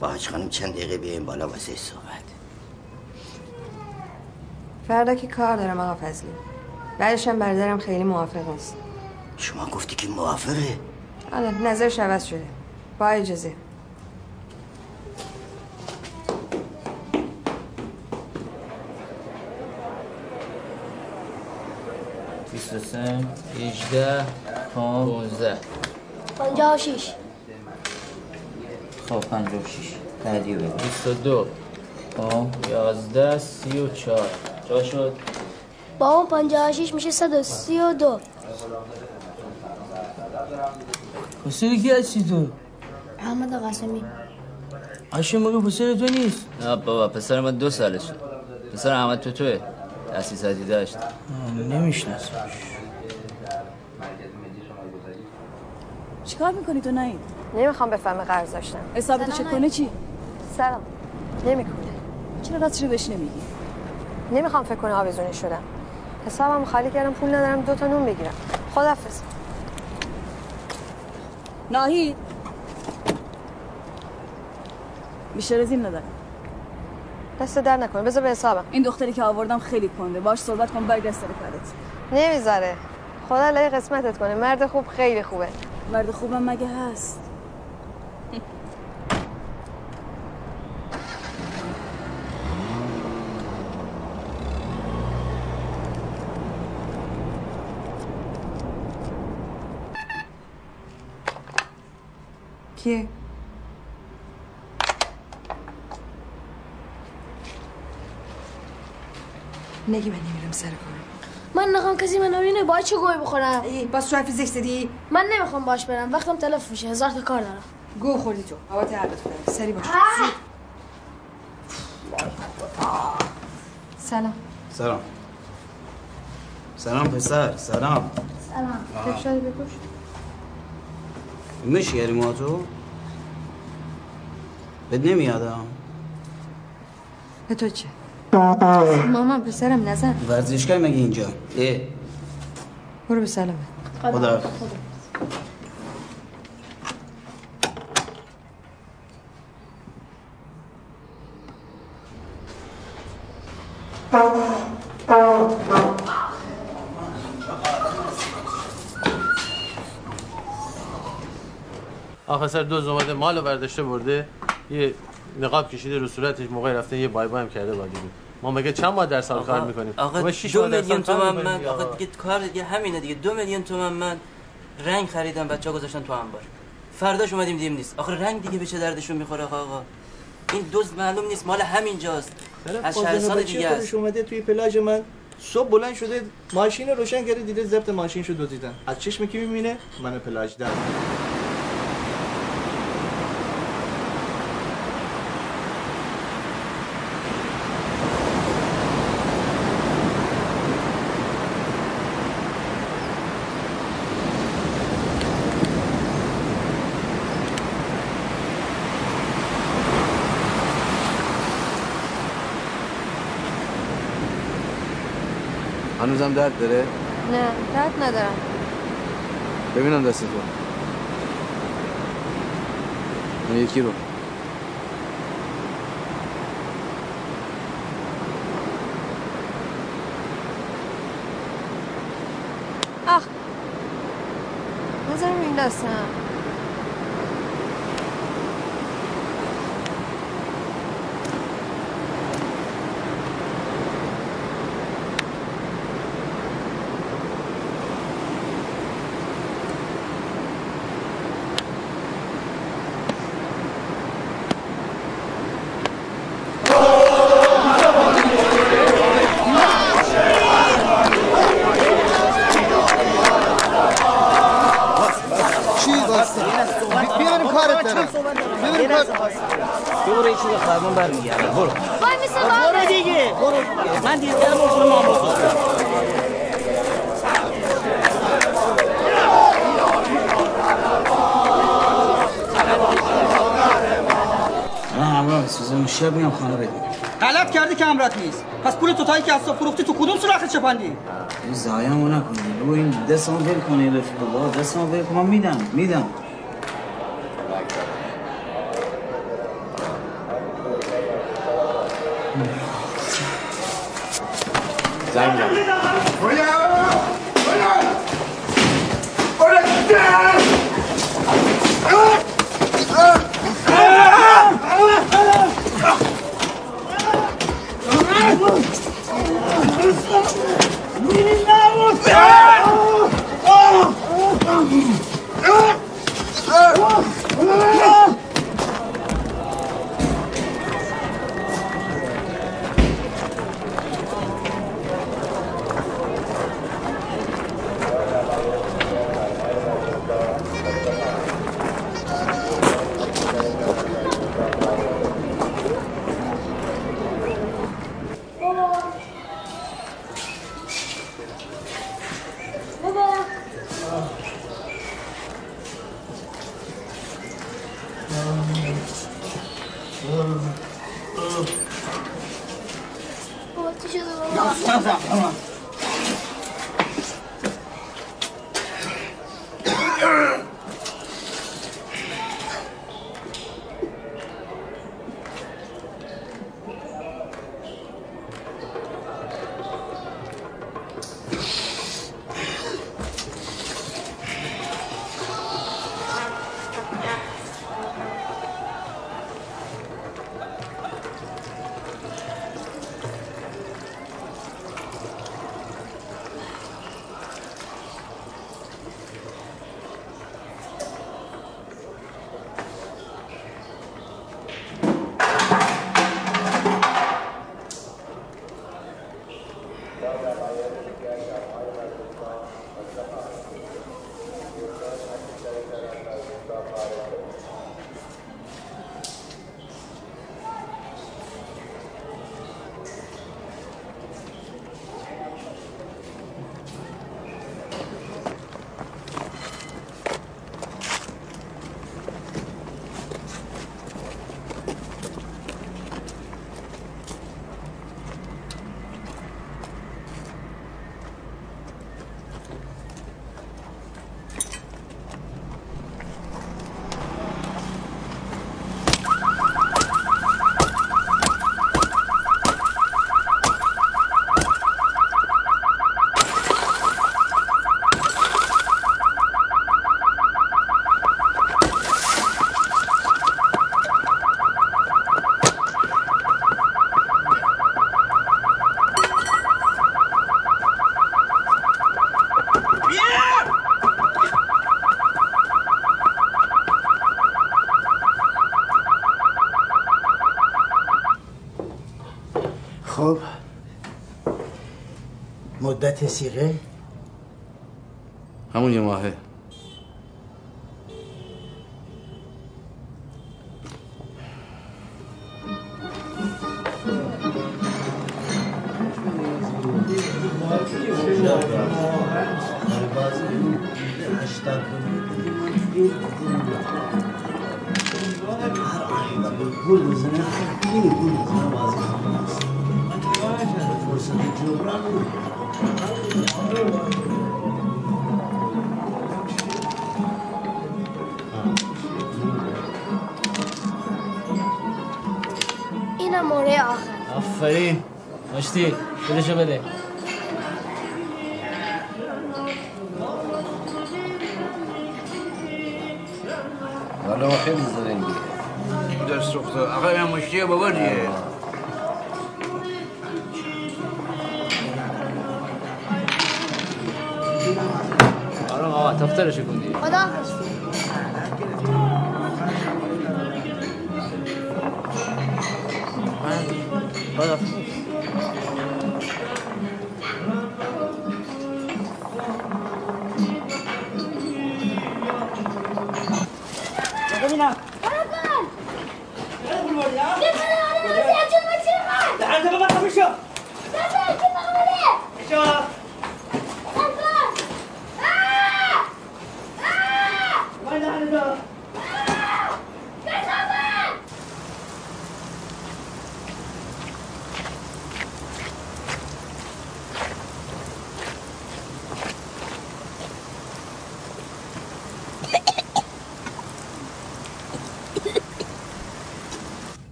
با حاج خانم چند دقیقه بیایم بالا واسه صحبت. فردا که کار دارم آقا فضلی. بعدش هم برادرم خیلی موافق نیست شما گفتی که موافقه؟ آره نظرش عوض شده. با اجازه. 23 18 15 پنجاه و شیش خب 56 بعدی بگو. 22 خب 11 34 جا شد؟ با اون پنجاه و شیش میشه صد و سی و دو. پسر کی هستی تو؟ احمد قاسمی. هاشم مگه پسر تو نیست؟ نه بابا پسر من دو سالشه پسر احمد تو توه. تأسیساتی داشت نمیشناسمش. چیکار می‌کنی تو نهید نمی‌خوام بفهمه قرض داشتم حسابتو چک کنه چی؟ سلام. نمی‌کنه چرا راستش رو بهش نمیگی نمی‌خوام فکر کنه آویزونی شدم. حسابم خالی کردم پول ندارم دو تا نون بگیرم. خدافظ ناهید بیشتر از این ندارم. دست در نکنه بذار به حسابم. این دختری که آوردم خیلی کنده. باش صحبت کن برگرد سر کارت. نمی‌ذاره. خدا لای قسمتت کنه. مرد خوب خیلی خوبه. مرد خوبم مگه هست؟ کیه نگی من نمیرم سر کارم. من نخوام کسی من ببینه باید چه گوی بخورم؟ باز تو حرفی زشت زدی؟ من نمی‌خوام باش برم وقتم تلف میشه هزار تا کار دارم. گو خوردی تو هوا تعبت کنم سری باش. سلام. سلام. سلام پسر سلام. سلام. بکش میشیری ما تو بد نمیادم به تو چه؟ مامان پسرم نزن ورزشگاه مگه اینجا؟ اه. برو به سلامه خدا آخه سر دوز اومده مالو برداشته برده. یه نقاب کشیده رو صورتش موقع رفته یه بای بای هم کرده باید بود ما مگه چند ماه در سال کار می‌کنیم؟ آقا دو ماه در سال میلیون کار تومن من آقا. دیگه کار دیگه همینه دیگه. دو میلیون تومن من رنگ خریدم بچه ها گذاشتن تو انبار. فرداش اومدیم دیم نیست. آخه رنگ دیگه به چه دردشون می‌خوره آقا؟ آقا این دوز معلوم نیست. مال همینجاست. از شهر سال دیگه است. اومده توی پلاژ من؟ صبح بلند شده ماشین رو روشن کرده دیده ضبط ماشین شو دزدیدن. از چشم کی می‌بینه؟ من پلاژ در. هنوزم درد داره؟ نه درد ندارم. ببینم دست تو اون یکی رو. آخ نظرم این دستم چی واسه بیاریم کارت دارم بیاریم کار برو یه چیز خربان برمیگردم برو وای میسه برو دیگه برو دیگه. من دیر کردم اصول مامور من همراه بسوزم شب میام خانه بدیم غلط کردی که امرات نیست پس پول توتایی که از صبح فروختی تو کدوم سوراخ چپاندی این زایمو نکنی بابا این دستمو ول کنی رفیق بابا دستمو ول کن من میدم میدم زنگ بزن. Whoa. مدت سیغه؟ همون یه ماهه. گل بزنه آفرین. مشتی بودشو بده. حالا خیلی زرنگی دست رخته آقا من مشتی بابا دیگه؟ آرام آقا تفترشو کن خدا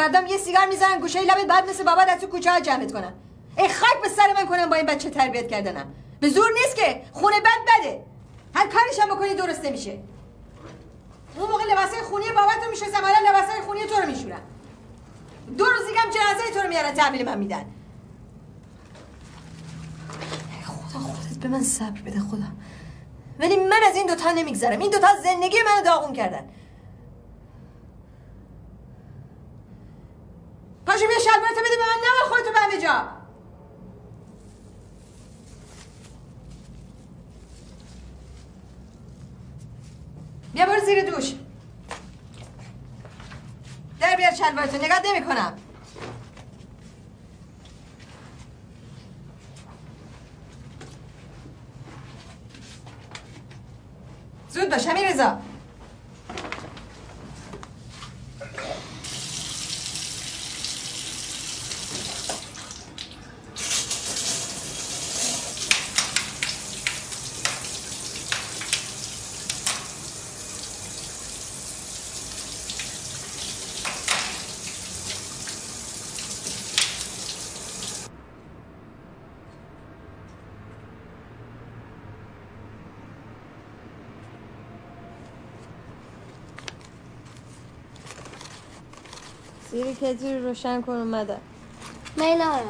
فردام یه سیگار می‌زنن گوشه لبت بعد مثل بابا از تو کوچه ها جمعت کنم ای خاک به سر من کنم با این بچه تربیت کردنم. به زور نیست که خونه بد بده. هر کارش هم بکنی درست نمیشه. اون موقع لباسای خونی باباتو میشستم الان لباسای خونی تو رو میشورن دو روز دیگه هم جنازه تو رو میارن تحویل من میدن. خدا خودت به من صبر بده خدا. ولی من از این دوتا نمیگذرم. این دوتا زندگی منو داغون کردن پاشو بیا شلوارتو بده به من نمال خودتو به همه جا بیا برو زیر دوش در بیار شلوارتو نگاه نمی کنم زود باش همین رضا کتری رو روشن کن اومده. میل آره.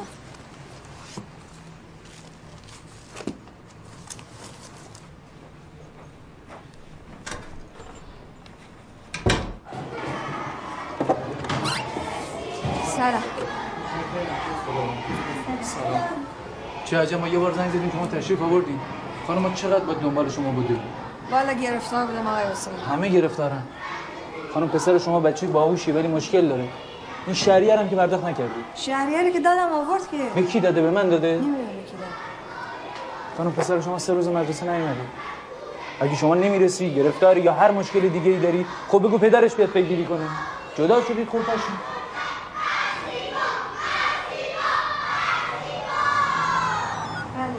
سلام. چه عجب ما یه بار زنگ زدیم شما تشریف آوردین. خانم ما چقدر باید دنبال شما بودیم؟ والا گرفتار بودم آقای حسین همه گرفتارن. خانم پسر شما بچه باهوشی ولی مشکل داره. این شهریه هم که پرداخت نکردی. شهریاری که دادم آورد که به کی داده؟ به من داده؟ نمی‌دونم کی داد. خانم پسر شما سه روز مدرسه نیومده اگه شما نمی‌رسی گرفتاری یا هر مشکل دیگه ای داری خب بگو پدرش بیاد پیگیری کنه. جدا شدید خودشون بله.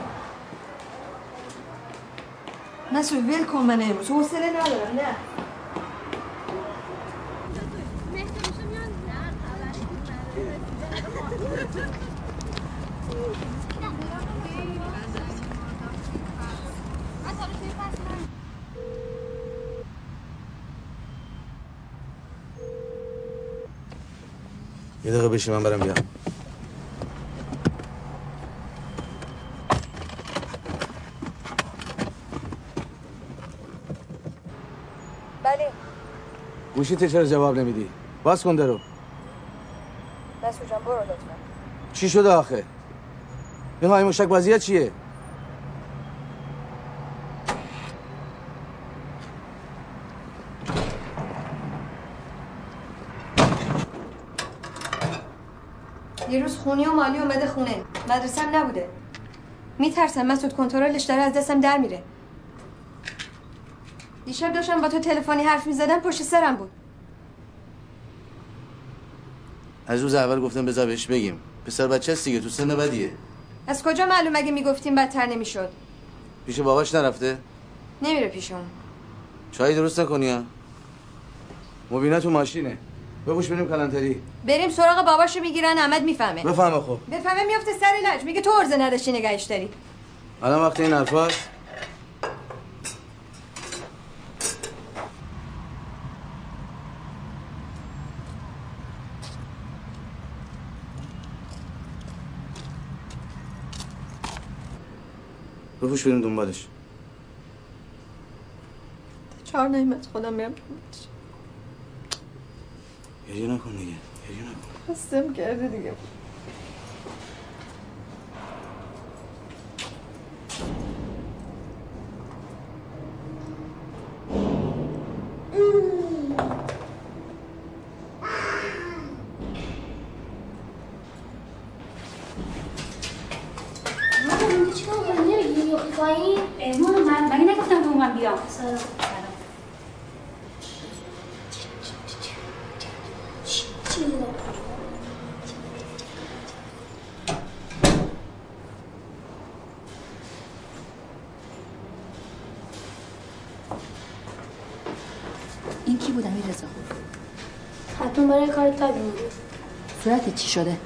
مسعود ول کن من امروز. حوصله ندارم نه. یه دقیقه بشین من برم بیام. بله. گوشیت چرا جواب نمیدی؟ باز کن درو. مسعود جان برو لطفا. چی شده آخه؟ این های مشک بازیه چیه؟ خونی و مالی اومده خونه. مدرسم نبوده. میترسم مسعود کنترلش داره از دستم در میره. دیشب داشتم با تو تلفنی حرف می‌زدم پشت سرم بود. از روز اول گفتم بذار بهش بگیم. پسر بچه است دیگه تو سن بدیه. از کجا معلوم اگه می‌گفتیم بدتر نمی‌شد؟ پیش باباش نرفته. نمیره پیش اون. چای درست نکنی ها؟ مبینا تو ماشینه. بپوش بریم کلانتری. بریم سراغ باباشو می‌گیرن احمد می‌فهمه. بفهمه خب. بفهمه میفته سر لج میگه تو ارزه نداشتی نگهش داری الان وقت این حرفاست بپوش بریم دنبالش. چهار نمیمت خودم میرم. گریه نکن دیگه گریه نکن خستم کرده دیگه ماما من مگه نگفتم تو من بیام این کی بود امیر رضا حتما برای کار بوده صورتت چی شده؟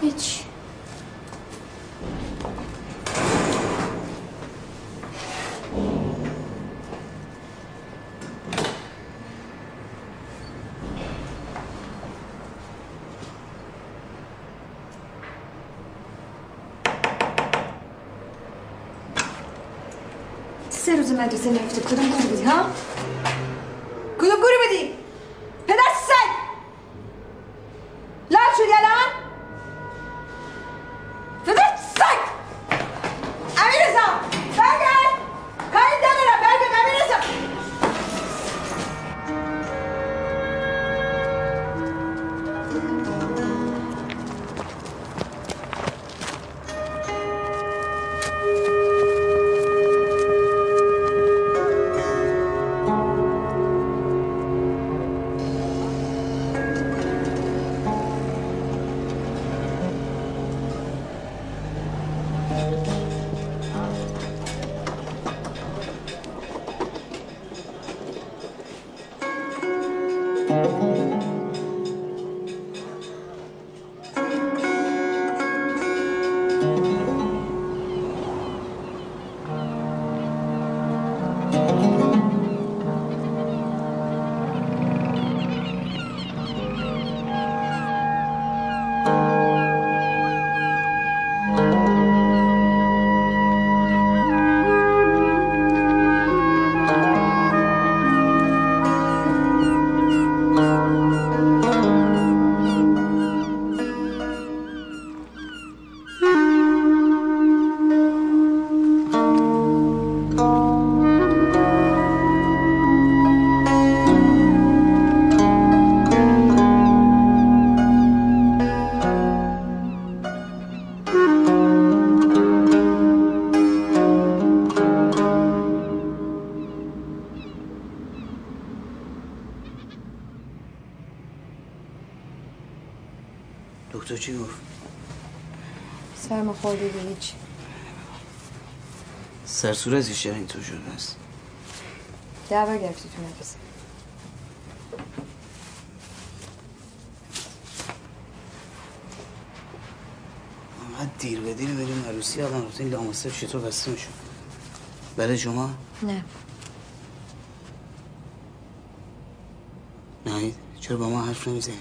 هیچ. سه روز مدرسه نرفته کدوم گوری بودی ها؟ صورتش چرا اینطور شده است. دعوا گرفتی تو مدرسه انقدر دیر به دیر بریم عروسی. آدم رفته این لاماسه چطور بسته میشون برای شما؟ نه. نهید چرا با ما حرف نمی‌زنی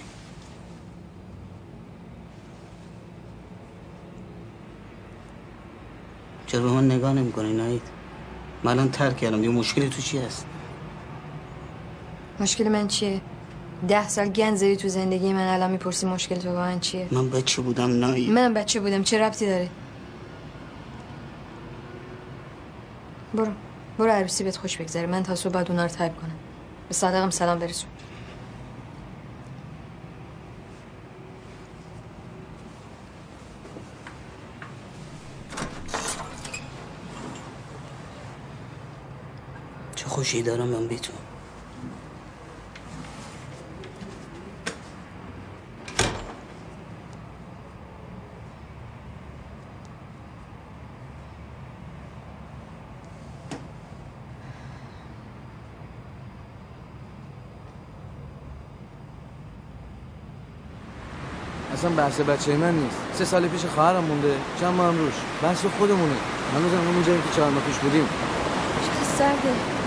چرا به من نگاه نمی‌کنی ناهید من الان ترک کردم یه مشکلی تو چی هست؟ مشکل من چیه؟ ده سال گند زدی تو زندگی من الان می‌پرسی مشکل تو با من چیه؟ من بچه بودم ناهید منم بچه بودم چه ربطی داره؟ برو. برو عروسی بهت خوش بگذره. من تا صبح بعد اونا رو تایپ کنم. به صادقم سلام برسون. چه خوشی دارم من بی تو اصلا بحث بچه من نیست. سه سال پیش خواهرم مونده چند ماه هم روش. بحث خودمونه. هنوز هم همون جایی که چهار ماه پیش بودیم. چقدر سرده؟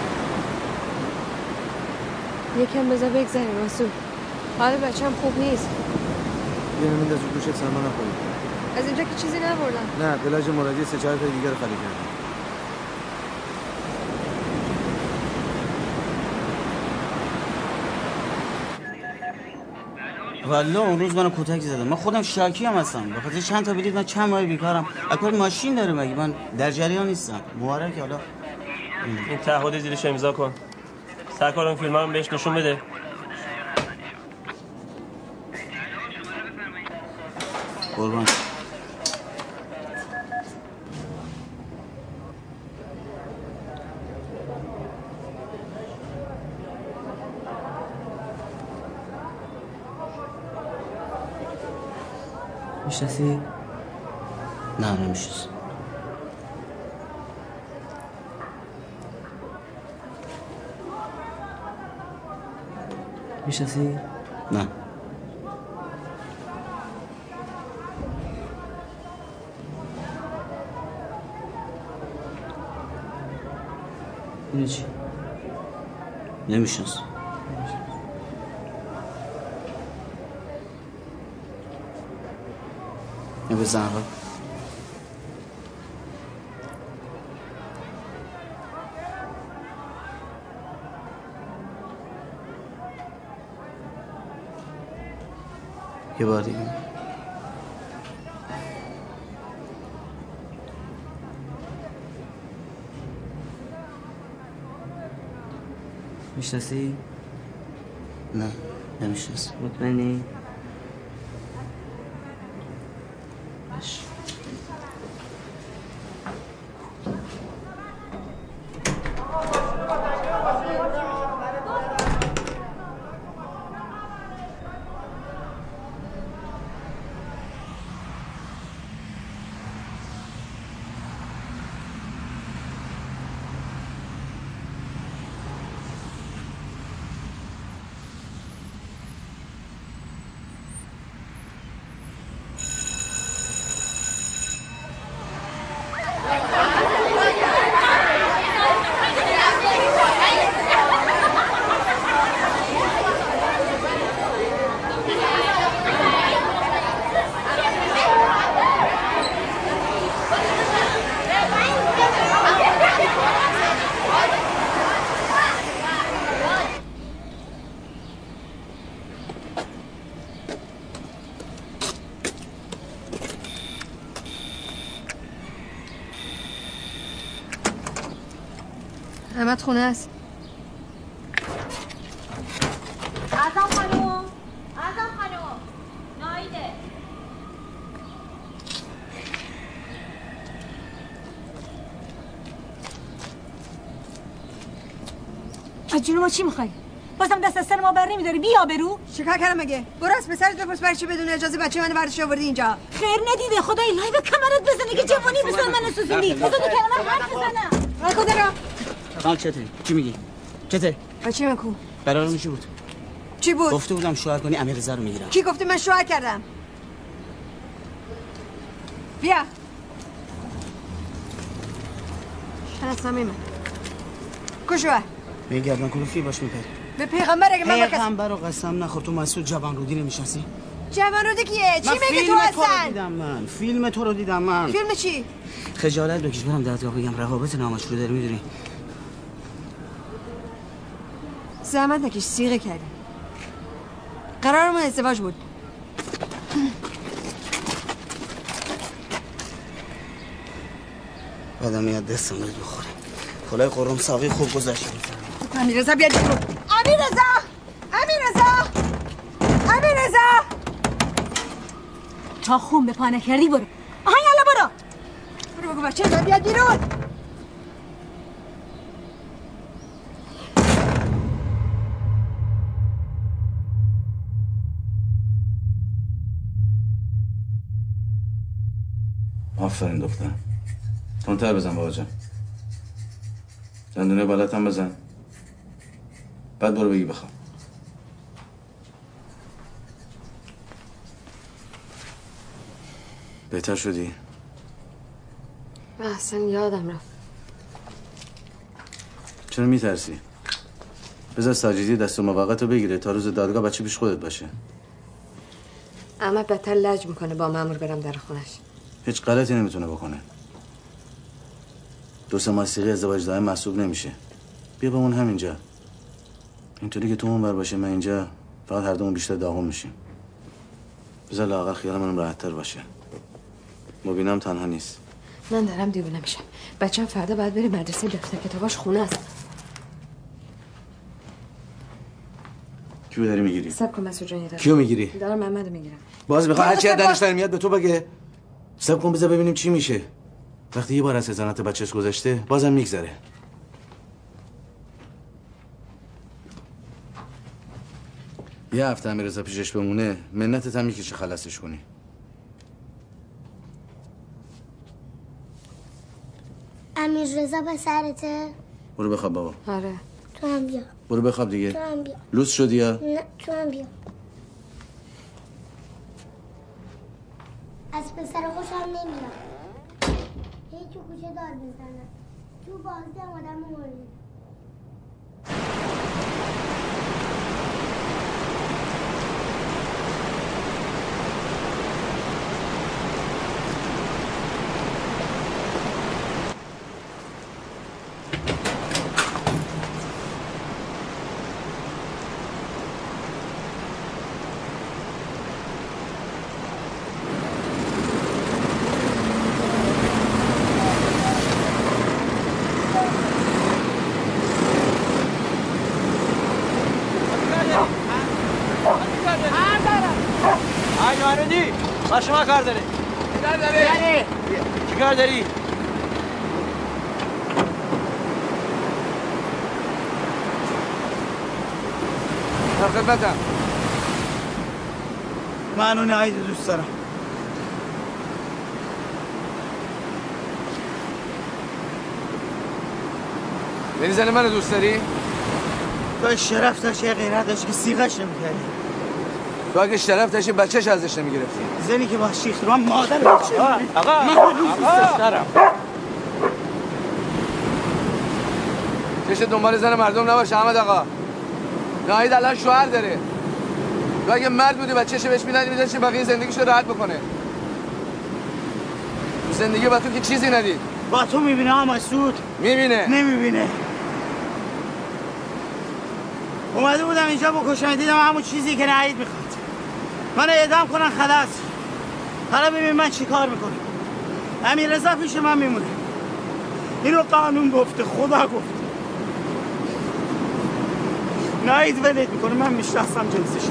یکم بذار بگذره راسو حال بچم خوب نیست. یه نمیده از گوشت سرما از اینجا که چیزی نبردم. نه پلاژ مرادی سه چهار تا دیگر رو خالی کردم. والا اون روز منو کتک زدم من خودم شاکی هم هستم. به خاطر چند تا بلیط من چند ماه بیکارم. اکبر ماشین داره مگه؟ من در جریان نیستم. مبارک حالا. این تعهد زیرش امضا کن. سرکار اون فیلم هم بهش نشون بده. قربان. می‌شناسی؟ نه نمی‌شناسم. می‌شناسی؟ نه اینو چی؟ نمی‌شناسم یا بزن اول یه بار دیگه می‌شناسی؟ نه نمی‌شناسم مطمئنی؟ خونه است. اعظم خانم اعظم خانم. نایده. از جون ما چی می‌خوای؟ بازم دست از سر ما بر نمیداری. بیا برو. چیکار کردم مگه. برو از پسرت بپرس برای چی بدون اجازه بچه من ورش آوردی اینجا. خیر ندیده. خدای لای به کمرت بزنه که جوانی بزن من سوزوندی بزن کلمه حرف بزنم خال چته چی میگی؟ چته؟ بچه من کو؟ قرارمون چی بود؟ چی بود؟ گفته بودم شوهر کنی امیر رو می‌گیرم. کی گفته من شوهر کردم؟ بیا. شناسنامه من شوهر؟ میگردن کلوفی باش میپری. به پیغمبر اگه من پیغمبر رو قسم نخور تو مسعود جوان رودی نمی‌شناسی؟ جوان روده کیه؟ چی من میگه تو فیلم تو رو دیدم من. فیلم تو رو دیدم من. فیلم چی؟ خجالت بکش برم دادگاه بگم. رقابت نامشروع داری می‌دونی؟ زحمت نکش سیغه کردی. قرارمون ازدواج بود. بعدم میاد دستم بهت بخوره. کلاه قرم ساقی خوب گذاشت امیر رضا بیاد برو امیر رضا امیر رضا امیر رضا تا خون به پانه کردی برو. آها یالا برو. برو بگو بچه بیاد بیرون. آفرین دختر. تندتر بزن بابا جان. دندونه بالات هم بزن. بعد برو بگی بخواب. بهتر شدی؟ من اصلا یادم رفت. چرا میترسی؟ بذار ساجدی دست موقت رو بگیره تا روز دادگاه بچه پیش خودت باشه. اما بدتر لج می‌کنه با مامور برم در خونش. هیچ غلطی نمی‌تونه بکنه. دو سه موسیقی ازدواج دائم محسوب نمیشه. بیا بمون همینجا. اینطوری که تو اون بر باشه من اینجا فقط هر دومون بیشتر داغون میشیم. بذار لاغر خیال منم راحتتر باشه. مبینم تنها نیست. من دارم دیوونه میشم. بچم فردا باید بری مدرسه دفتر کتاباش خونه است. کیو داری می‌گیری؟ سب کن مسعود جان یه. کیو می‌گیری؟ دارم محمد می‌گیرم. باز می‌خوای هر چی از. دانش میاد به تو بگه. سب کن بذار ببینیم چی میشه. وقتی یه بار از هزانت بچهش گذشته بازم میگذره. یه هفته امیرزا پیشش بمونه منتت هم می‌کشه خلاصش کنی. امیر رضا به سرته؟ برو بخواب بابا. آره. تو هم بیا. برو بخواب دیگه. تو هم بیا. لوس شدی یا؟ نه تو هم بیا. از پسر خوشم نمیاد. هی تو کوچه دار بزنم. تو بازی آدم مورد ای جوانودی کار داری؟ یعنی چی کار داری؟ در خدمتم من اون عید دوست دارم یعنی زن منو دوست داری؟ تو شرف داشت یه غیرت داشت که سیغش نمی‌کردی تو اگه شرف داشتی بچهش ازش نمی‌گرفتی زنی که با شیخ رو مادر بچه. آقا من دوستش دارم چش دنبال زن مردم نباشه احمد آقا. ناهید الان شوهر داره. تو اگه مرد بودی بچهش بهش می‌دادی می‌دادی بقیه زندگیشو راحت بکنه. تو زندگی با تو که چیزی ندید. با تو می‌بینه هم مسعود می‌بینه. نمی‌بینه. اومده بودم اینجا بکشم دیدم همون چیزی که نهید می‌خواد. من اعدام کنن خلاص. حالا ببین من چی کار می‌کنم. امیر رضا پیش من میمونه. اینو قانون گفته خدا گفته. نهید ولید می‌کنه من می‌شناسم جنسش.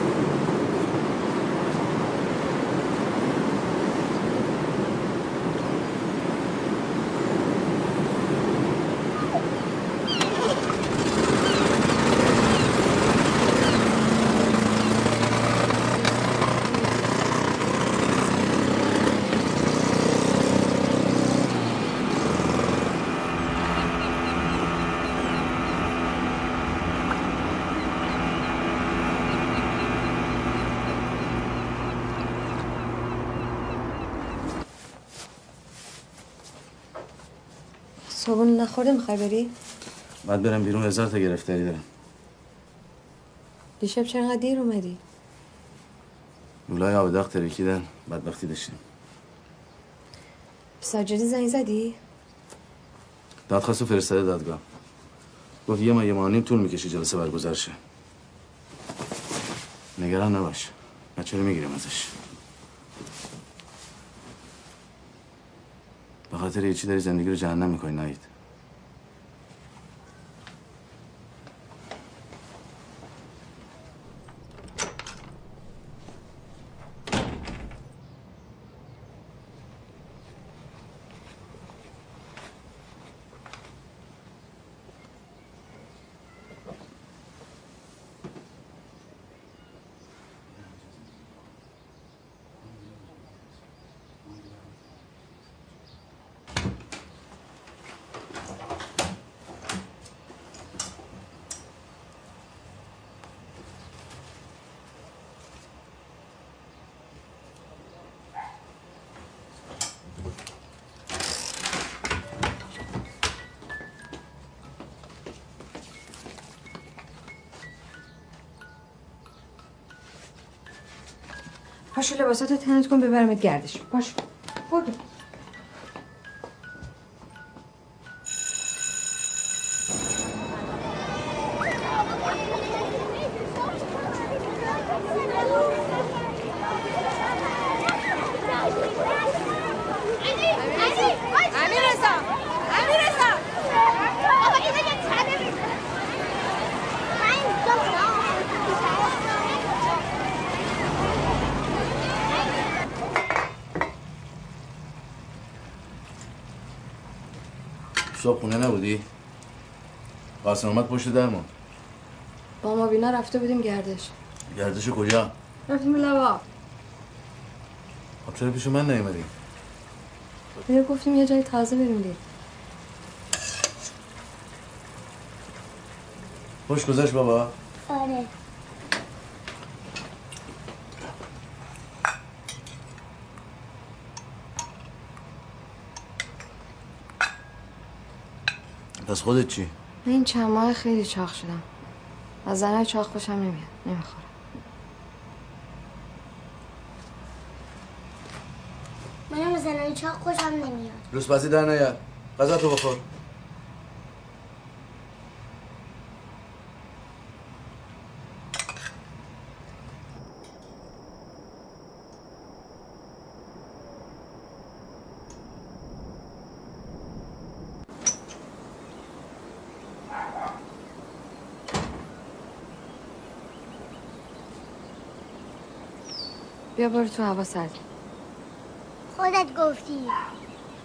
صابون نخورده می‌خوای بری؟ بعد برم بیرون هزار تا گرفتاری دارم دیشب چرا انقدر دیر اومدی؟ لولای آب داغ ترکیدن بدبختی داشتیم ساجدی زنگ زدی؟ دادخواست فرستاده دادگاه گفت یه ماه یه ماه و طول می‌کشه جلسه برگزار شه نگران نباش بچه رو می‌گیریم ازش به خاطر یه چی داری زندگی رو جهنم می‌کنی نایید پاشو لباساتو تنت کن ببرمت گردش. پاشو بودو امیر رضا امیر رضا آقا اینو یه تنه می- صبح خونه نبودی؟ قاسم اومد پشت درمون با ما بینا رفته بودیم گردش گردش کجا؟ رفتیم لوا خب چرا پیش من نیومدی؟ بیا گفتیم یه جای تازه بریم دید خوش گذشت بابا پس خودت چی؟ من این چند ماه خیلی چاق شدم. از زنهای چاق خوشم نمیاد. نمی‌خورم منم از زنای چاق خوشم نمیاد. روز در نیار. غذا تو بخور. بیا برو تو هوا سرد خودت گفتی.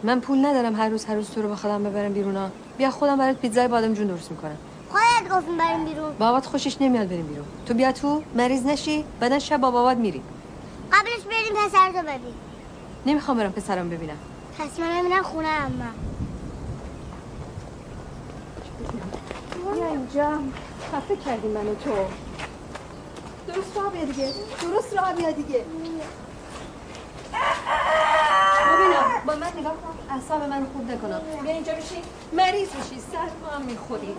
من پول ندارم هر روز هر روز تو رو با خودم ببرم بیرونا بیا خودم برات پیتزای بادم جون درست می‌کنم. خودت گفتیم بریم بیرون. بابات خوشش نمیاد بریم بیرون. تو بیا تو مریض نشی بعدا شب با بابات میری. قبلش بریم پسرتو ببین. نمی‌خوام برم پسرم ببینم. پس من میرم خونه اما بیا اینجا. خفه کردی منو تو. درست راه بیا دیگه. درست راه بیا دیگه. ببینم با من نگاه کن. اعصاب من خود نکنم. بیا اینجا بشین. مریض میشی. سر هم می‌خوری.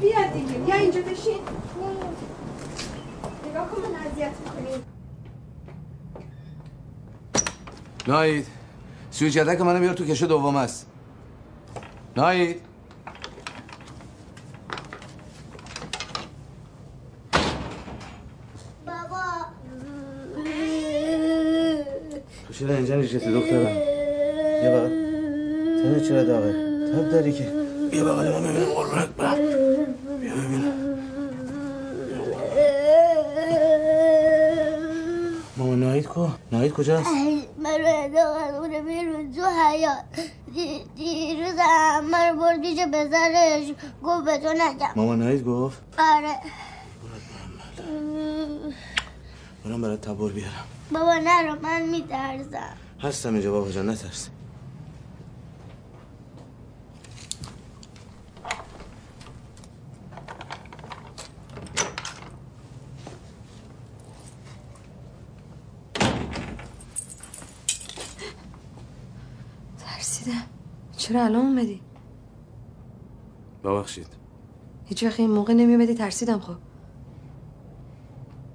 بیا دیگه. بیا اینجا بشین. نگاه کن من اذیت می‌کنی نایید سویچ یدک منو بیار تو کشه دوم است. نایید چرا اینجا نشستی دخترم؟ بیا بقى تنه چرا داغه؟ تب داری که. بیا بقى ما ببینم قربونت برم. بیا ببینم. ماما نایید کو؟ نایید کجاست؟ من رو انداختونه بیرون تو حیات دی- دیروز همه رو برد پیش پسرش گفت به تو نگم. ماما نایید گفت؟ آره. برم برات تبور بیارم. بابا نرو من میترسم. هستم اینجا بابا جان نترس. ترسیدم. چرا الان اومدی؟ ببخشید. هیچ وقت این موقع نمیومدی ترسیدم خب.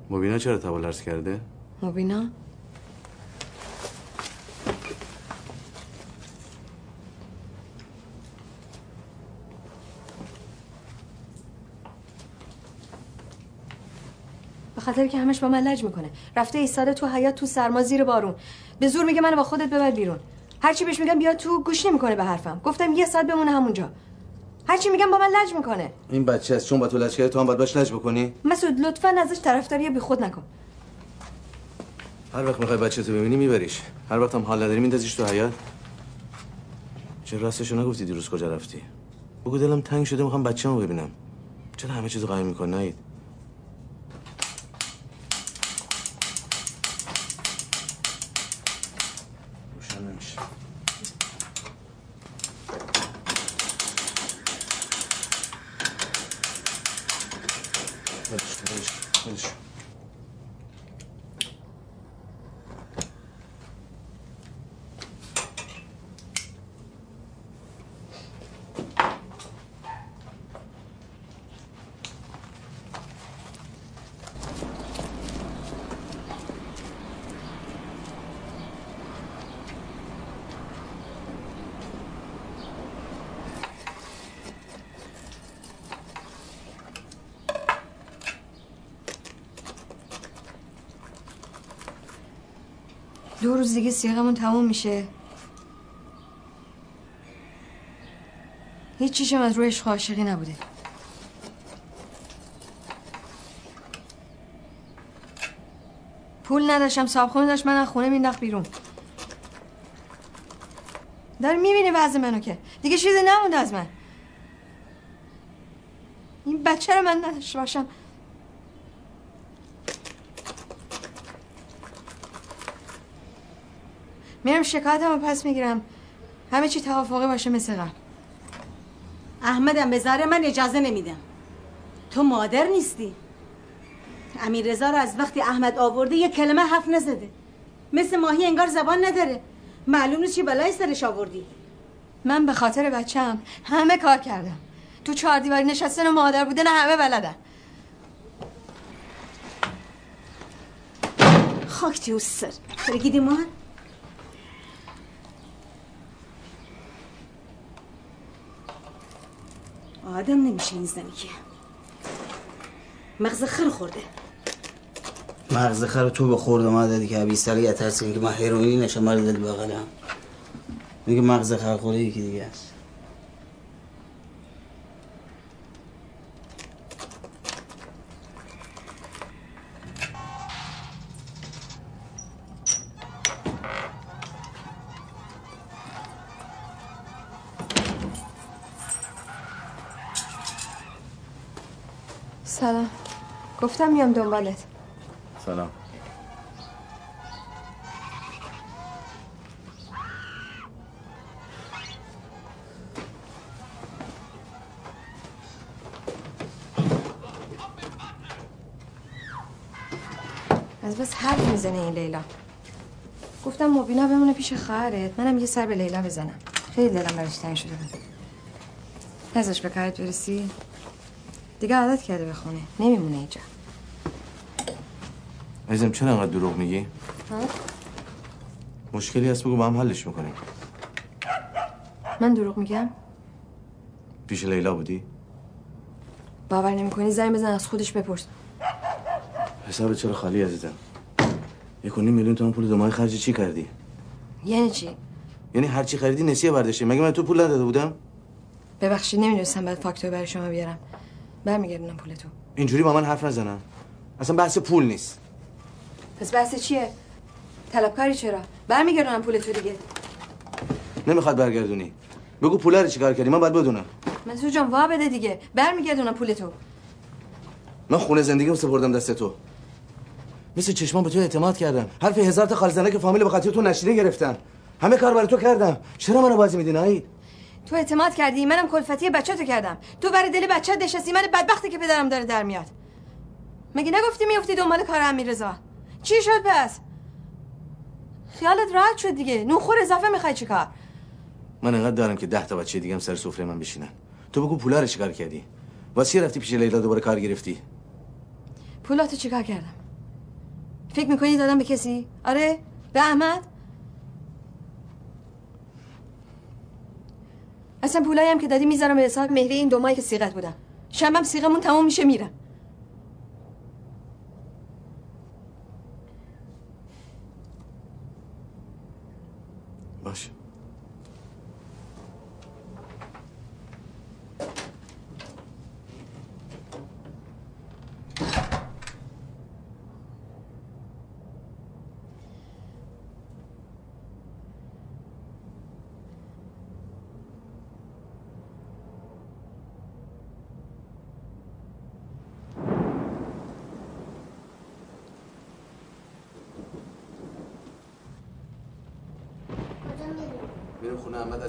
مبینا چرا تبالرز کرده؟ مبینا به خاطر که همش با من لج می‌کنه. رفته ایستاده تو حیات تو سرما زیر بارون. به زور میگه منو با خودت ببر بیرون. هرچی بهش میگم بیا تو گوش نمی‌کنه به حرفم. گفتم یه ساعت بمونه همونجا. هرچی میگم با من لج می‌کنه. این بچه است چون با تو لج کرده تو هم باید باش لج بکنی؟ مسعود لطفا ازش طرفداری بی خود نکن. هر وقت می‌خوای بچه تو ببینی میبریش. هر وقت هم حال نداری میندازیش تو حیات چرا راستشو نگفتی دیروز کجا رفتی؟ بگو دلم تنگ شده می‌خوام بچه‌مو ببینم. چرا همه چیزو قایم می‌کنی نهید روشن نمیشه. دو روز دیگه سیاقمون تموم میشه. هیچ چیشم از روی عشق عاشقی نبوده. پول نداشتم صابخونه داشت من از خونه مینداخت بیرون. داری می‌بینی وضع منو که؟ دیگه چیزی نمونده از من. این بچه رو من نداشته باشم. میرم شکایتم رو پس می‌گیرم. همه چی توافقی باشه مثل قبل. احمدم به ذره من اجازه نمیدم. تو مادر نیستی. امیر رضا رو از وقتی احمد آورده یه کلمه حرف نزده. مثل ماهی انگار زبان نداره. معلوم نیست چی بلای سرش آوردی. من به خاطر بچم همه کار کردم. تو چهار دیواری نشستن و مادر بودن همه بلدن. خاک سر. بگیدی مان آدم نمیشه این زنی که. مغز خر خورده. مغز خر تو به خورد اومده دیگه ابی سالی ترسیم که ما هیروئین نشه مرد دل بغلم. میگه مغز خر خورده یکی دیگه است. گفتم میام دنبالت. سلام. از بس حرف می‌زنه این لیلا. گفتم مبینا بمونه پیش خواهرت منم یه سر به لیلا بزنم. خیلی دلم براش تنگ شده بود. نزاش به کارت برسی. دیگه عادت کرده به خونه نمیمونه اینجا. عزیزم چرا انقدر دروغ میگی؟ ها؟ مشکلی هست بگو با هم حلش می‌کنیم. من دروغ میگم؟ پیش لیلا بودی؟ باور نمی‌کنی؟ زنگ بزن از خودش بپرس. حساب چرا خالی عزیزم؟ یک و نیم میلیون تومن پول دو ماه خرج چی کردی؟ یعنی چی؟ یعنی هر چی خریدی نسیه برداشتی. مگه من تو پول نداده بودم؟ ببخشید نمی‌دونستم بعد فاکتور برای شما بیارم. برمیگردونم پول تو. اینجوری با من حرف نزنم. اصلا بحث پول نیست. پس بحث چیه؟ طلبکاری چرا؟ برمیگردونم پول تو دیگه. نمی‌خواد برگردونی. بگو پول رو چیکار کردی؟ من باید بدونم. منصور جان وا بده دیگه. برمیگردونم پول تو. من خونه زندگیم سپردم دست تو. مثل چشمان به تو اعتماد کردم. حرف هزار تا خالزنه که فامیل به خاطر تو نشیده گرفتن همه کار برای تو کردم. چرا منو بازی میدی نهید تو اعتماد کردی منم کلفتی بچه تو کردم. تو برای دل بچه نشستی من بدبختی که پدرم داره در میاد. مگه نگفتی میفتی دنبال کار امیر رضا چی شد پس؟ خیالت راحت شد دیگه. نوخور اضافه می‌خوای چیکار؟ من انقدر دارم که ده تا بچه دیگه هم سر سفره من بشینن. تو بگو پولا رو چیکار کردی؟ واسه رفتی پیش لیلا دوباره کار گرفتی؟ پولاتو چیکار کردم؟ فکر می‌کنی دادم به کسی؟ آره؟ به احمد؟ اصلا پولایی هم که دادی می‌ذارم به حساب مهری این دو ماهی که سیغت بودم شنبم سیغمون تموم میشه میرم باشه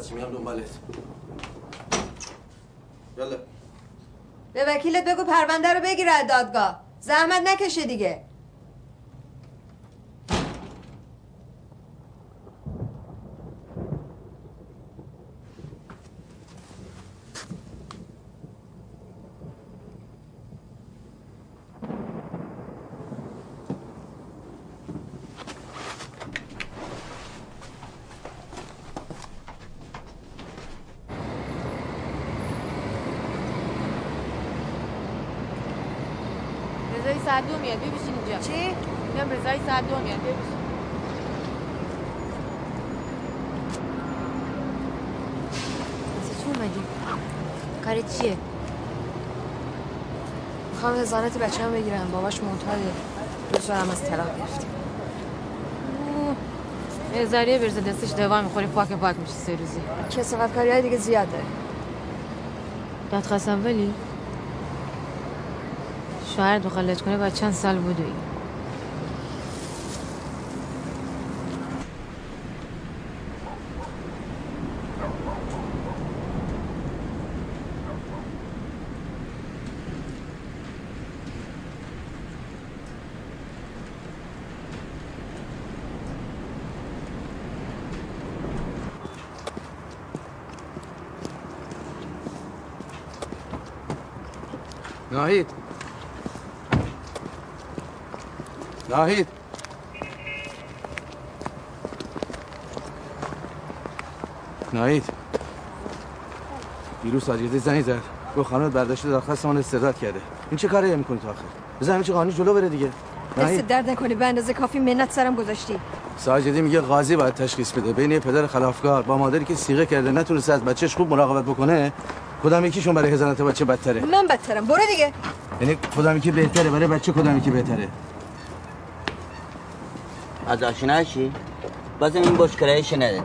چی میام دنبالت یالا. به وکیلت بگو پرونده رو بگیره دادگاه. زحمت نکشه دیگه رضای ساعت دو میاد ببیشین اینجا چی؟ میگم رضای ساعت دو میاد ببیشین واسه چی اومدی؟ کارت چیه؟ هزانت بچه هم بگیرم باباش معتاده دو هم از طلاق گرفتیم یه زریه برزه دستش دوام می‌خوری پاک پاک میشه سه روزی. کسافت کاری های دیگه زیاد داره. داد خواستم ولی شوهرت مخلط کنه باید چند سال بودوی ناهید. ناهید. ناهید. دیروز ساجده زنگ زد. گفت خانم برداشته درخواست من استرداد کرده. این چه کاری می‌کنی تو آخر بزن چه قانونی جلو بره دیگه. دست درد نکنی به اندازه کافی منت سرم گذاشتی. ساجدی میگه قاضی باید تشخیص بده. بین پدر خلافکار با مادری که سیغه کرده نتونسته از بچهش خوب مراقبت بکنه کدام یکیشون برای هزانت بچه بدتره. من بدترم. برو دیگه. یعنی کدام یکی بهتره برای بچه کدام یکی بهتره. از آشنا چی؟ بازم این بوش کرایش نداده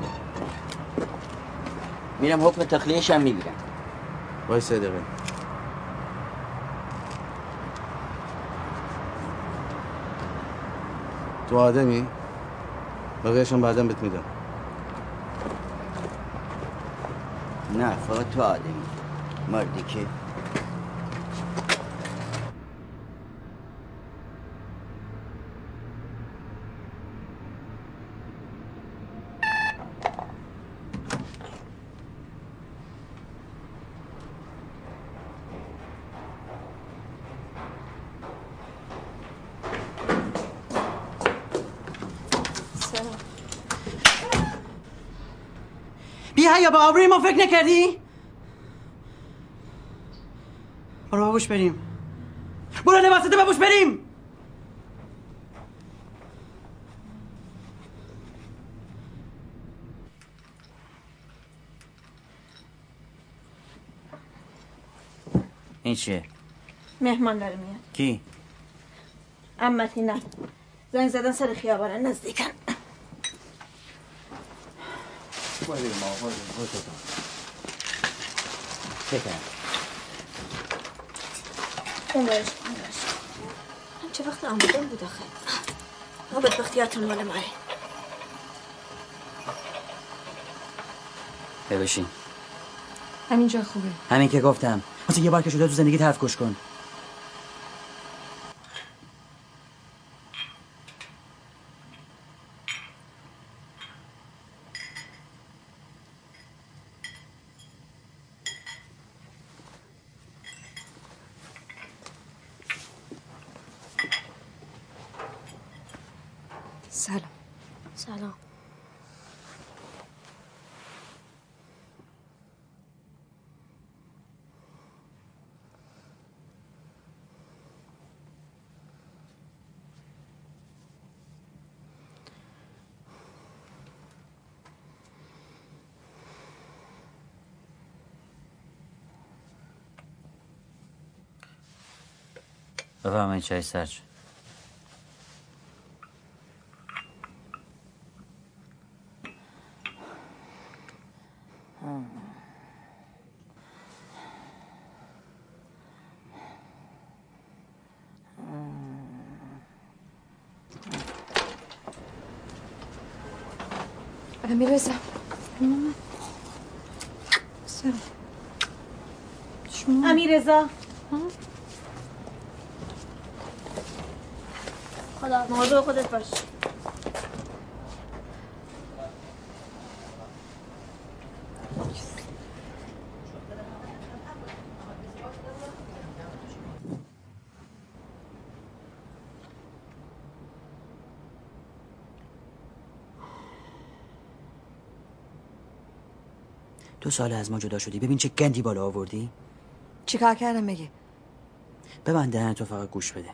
میرم حکم تخلیهش هم می‌گیرم. وای دقیقه. تو آدمی؟ بقیهشم بعدم بهت میدم. نه فقط تو آدمی. مردی که بیا یا به آبروی ما فکر نکردی؟ بابوش بریم. برو لباسته بابوش بریم. این چیه؟ مهمان داره میاد. کی؟ امتی نه. زنگ زدن سر خیابانه نزدیکن. چه اون برش اون برش هم چه وقت آمدن بود آخه؟ ما بدبختیاتون مال ماره ببشین همینجا خوبه. همین که گفتم. واسه یه بار که شده تو زندگی حرف گوش کن سلام سلام بفرمایید چای سرد شد امیر رضا امیر رضا خدا موضوع خودت باش دو سال از ما جدا شدی. ببین چه گندی بالا آوردی. چیکار کردم بگی؟ ببند دهن تو فقط گوش بده.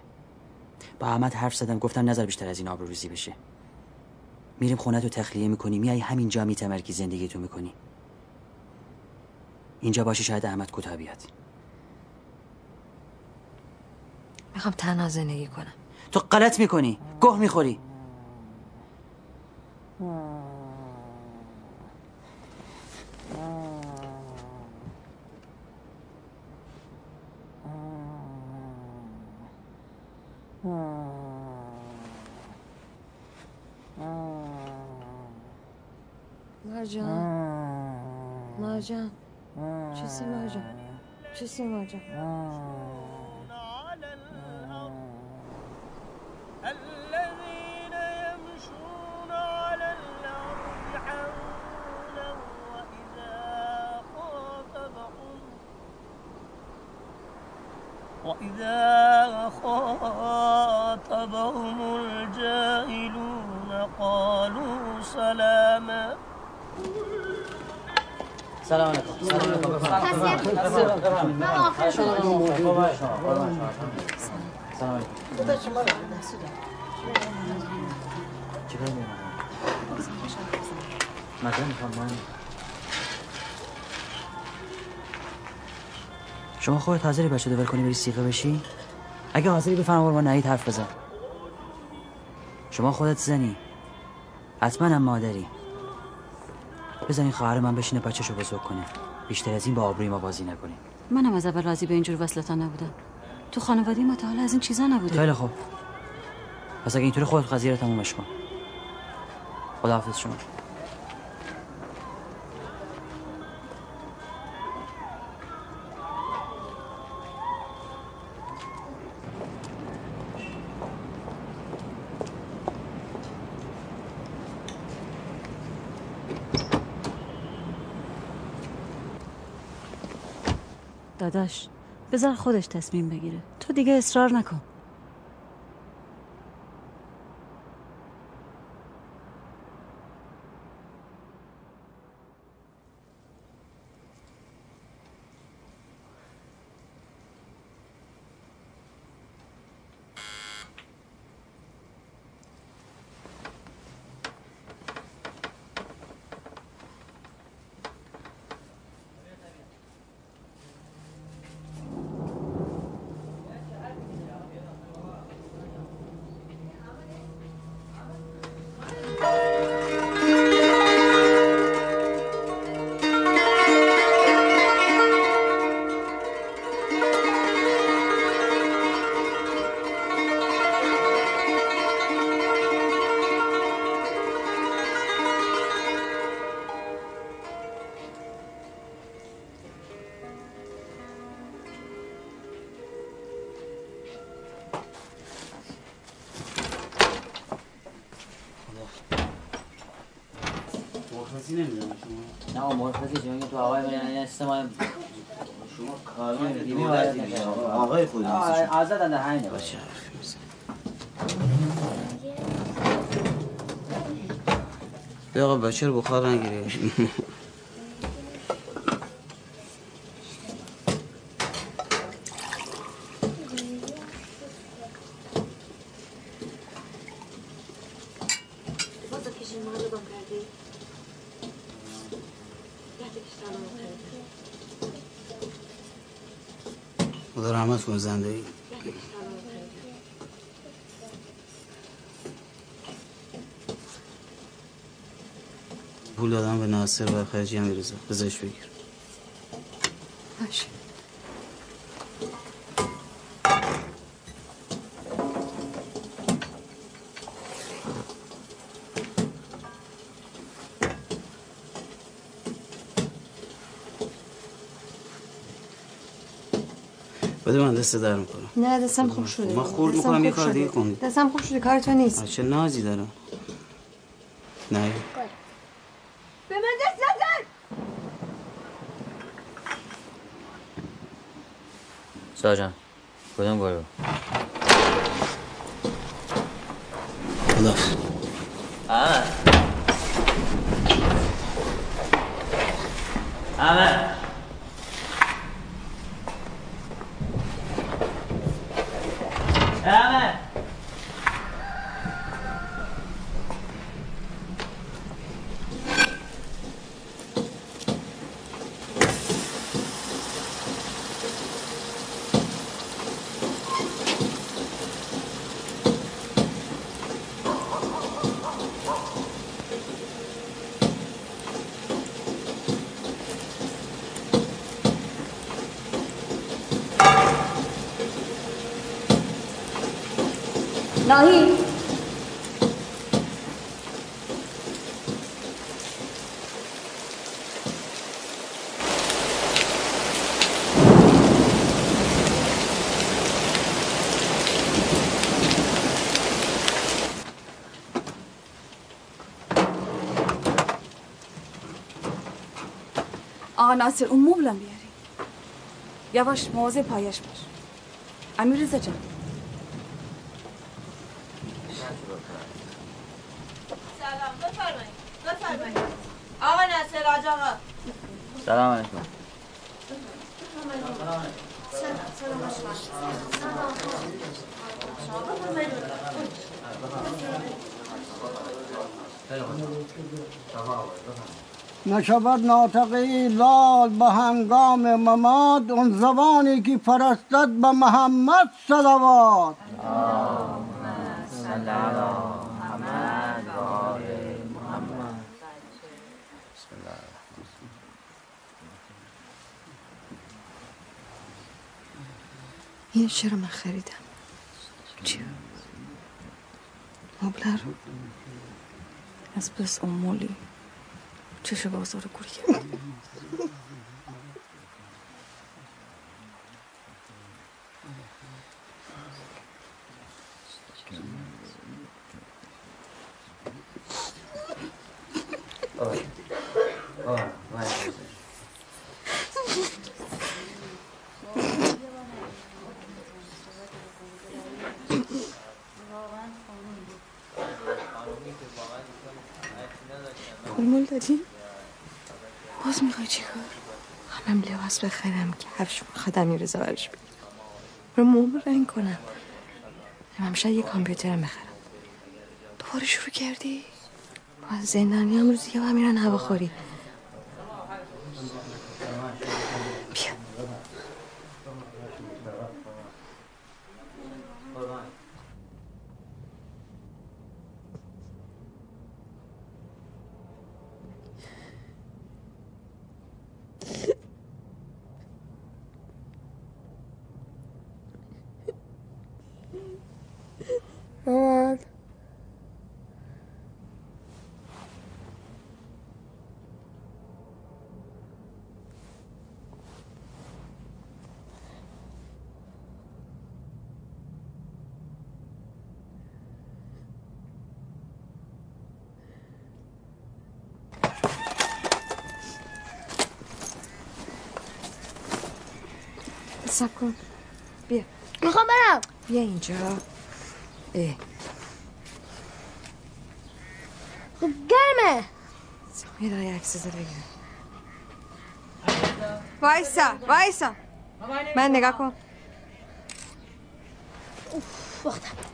با احمد حرف زدم گفتم نظر بیشتر از این آبروریزی بشه. میریم خونه تو تخلیه می‌کنی میای همینجا میتمرکی زندگی تو می‌کنی. اینجا باشی شاید احمد کوتاه بیاد. می‌خوام تنها زندگی کنم. تو غلط می‌کنی. گه می‌خوری. چیزی مرجان شما خودت حاضری بچه دور کنی بری سیغه بشی؟ اگه حاضری بفرما با نهید حرف بزن. شما خودت زنی. حتما هم مادری. بزنین خواهر من بشینه بچه‌شو بزرگ کنه. بیشتر از این با آبروی ما بازی نکنیم منم از اول راضی به اینجور وصلتا نبودم. تو خانواده ما تا حالا از این چیزا نبوده. خیلی خوب. پس اگه اینطوری خودت قضیه رو تمومش کن. خداحافظ شما. داداش بذار خودش تصمیم بگیره. تو دیگه اصرار نکن. دست ما شما آقای خود آزاد اندر باشه. بیا آقا بچه رو بخار نگیری و خرجی هم میرزا بزش بگیر. باشه. بده من دست در می‌کنم نه دستم خوب شده. من خورد می‌کنم یه کار دیگه. کن دستم خوب شده کار تو نیست. چه نازی دارم نه به من دست نزن ساجان کدوم گروه احمد احمد احمد ناهی آقا ناصر اون مبلم بیاری یواش مواظب پایش باش امیر رضا جان سلام بفرمایید بفرمایید آقا نصر آج آقا سلام علیکم. نشود ناطقی لال به هنگام مماد اون زبانی که فرستد به محمد صلوات. این چرا من خریدم؟ چی؟ مبلر از بس اون مولی. چش بازار رو کرد پول دادی؟ باز می‌خوای چی کار؟ همم لباس بخرم که هرش خدمی رضا برش بگیرم رو موم رنگ کنم هم شاید یه کامپیوترم بخرم دوباره شروع کردی؟ باز زندانی هم روز دیگه با میرن هواخوری سب کن بیا. می‌خوام برم. بیا اینجا. اه. خب گرمه. یه دقیقه عکسزه بگیر وایسا وایسا. من نگاه کن. وقتم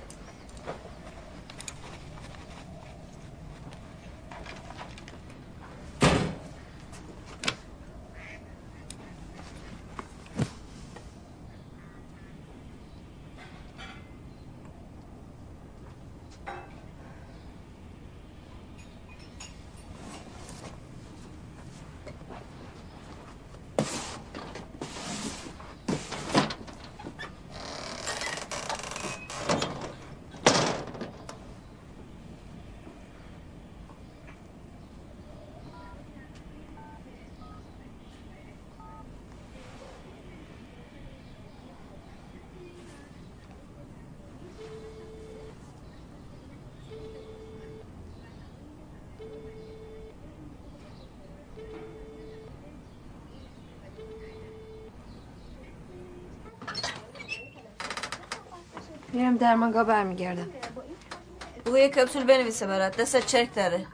میرم درمانگاه برمیگردم. بگو یه کپسول بنویسه برات. دست چرک داره.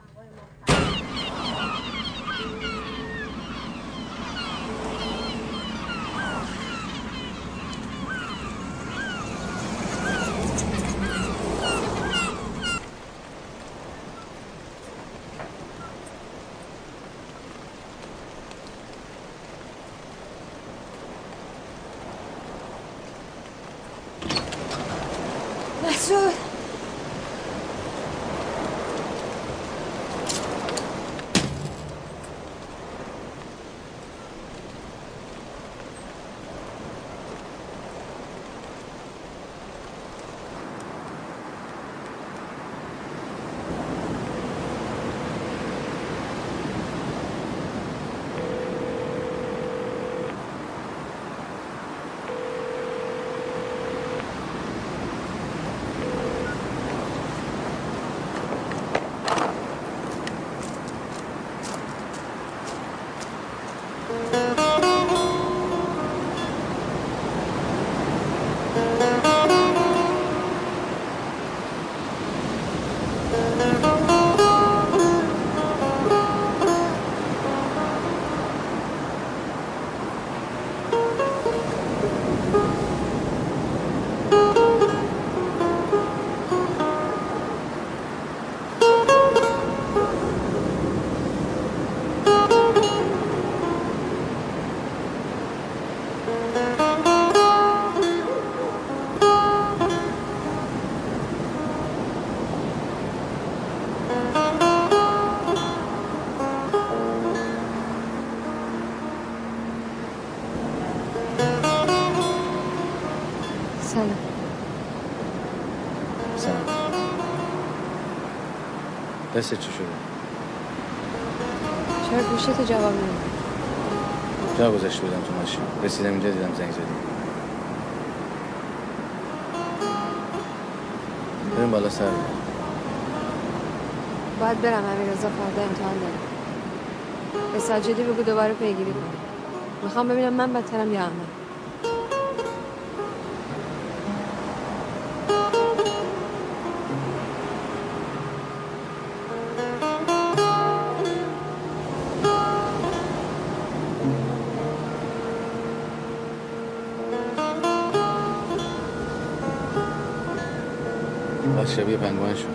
دست چی شده؟ چرا گوشیت جواب نمیدی جا گذاشته بودم تو ماشین. رسیدم اینجا دیدم زنگ زدی. بریم بالا سر. باید برم امیر رضا فردا امتحان دارم به سجادی بگو دوباره پیگیری کنه می‌خوام ببینم من بدترم یا احمد. شبيب هنجوان شوية.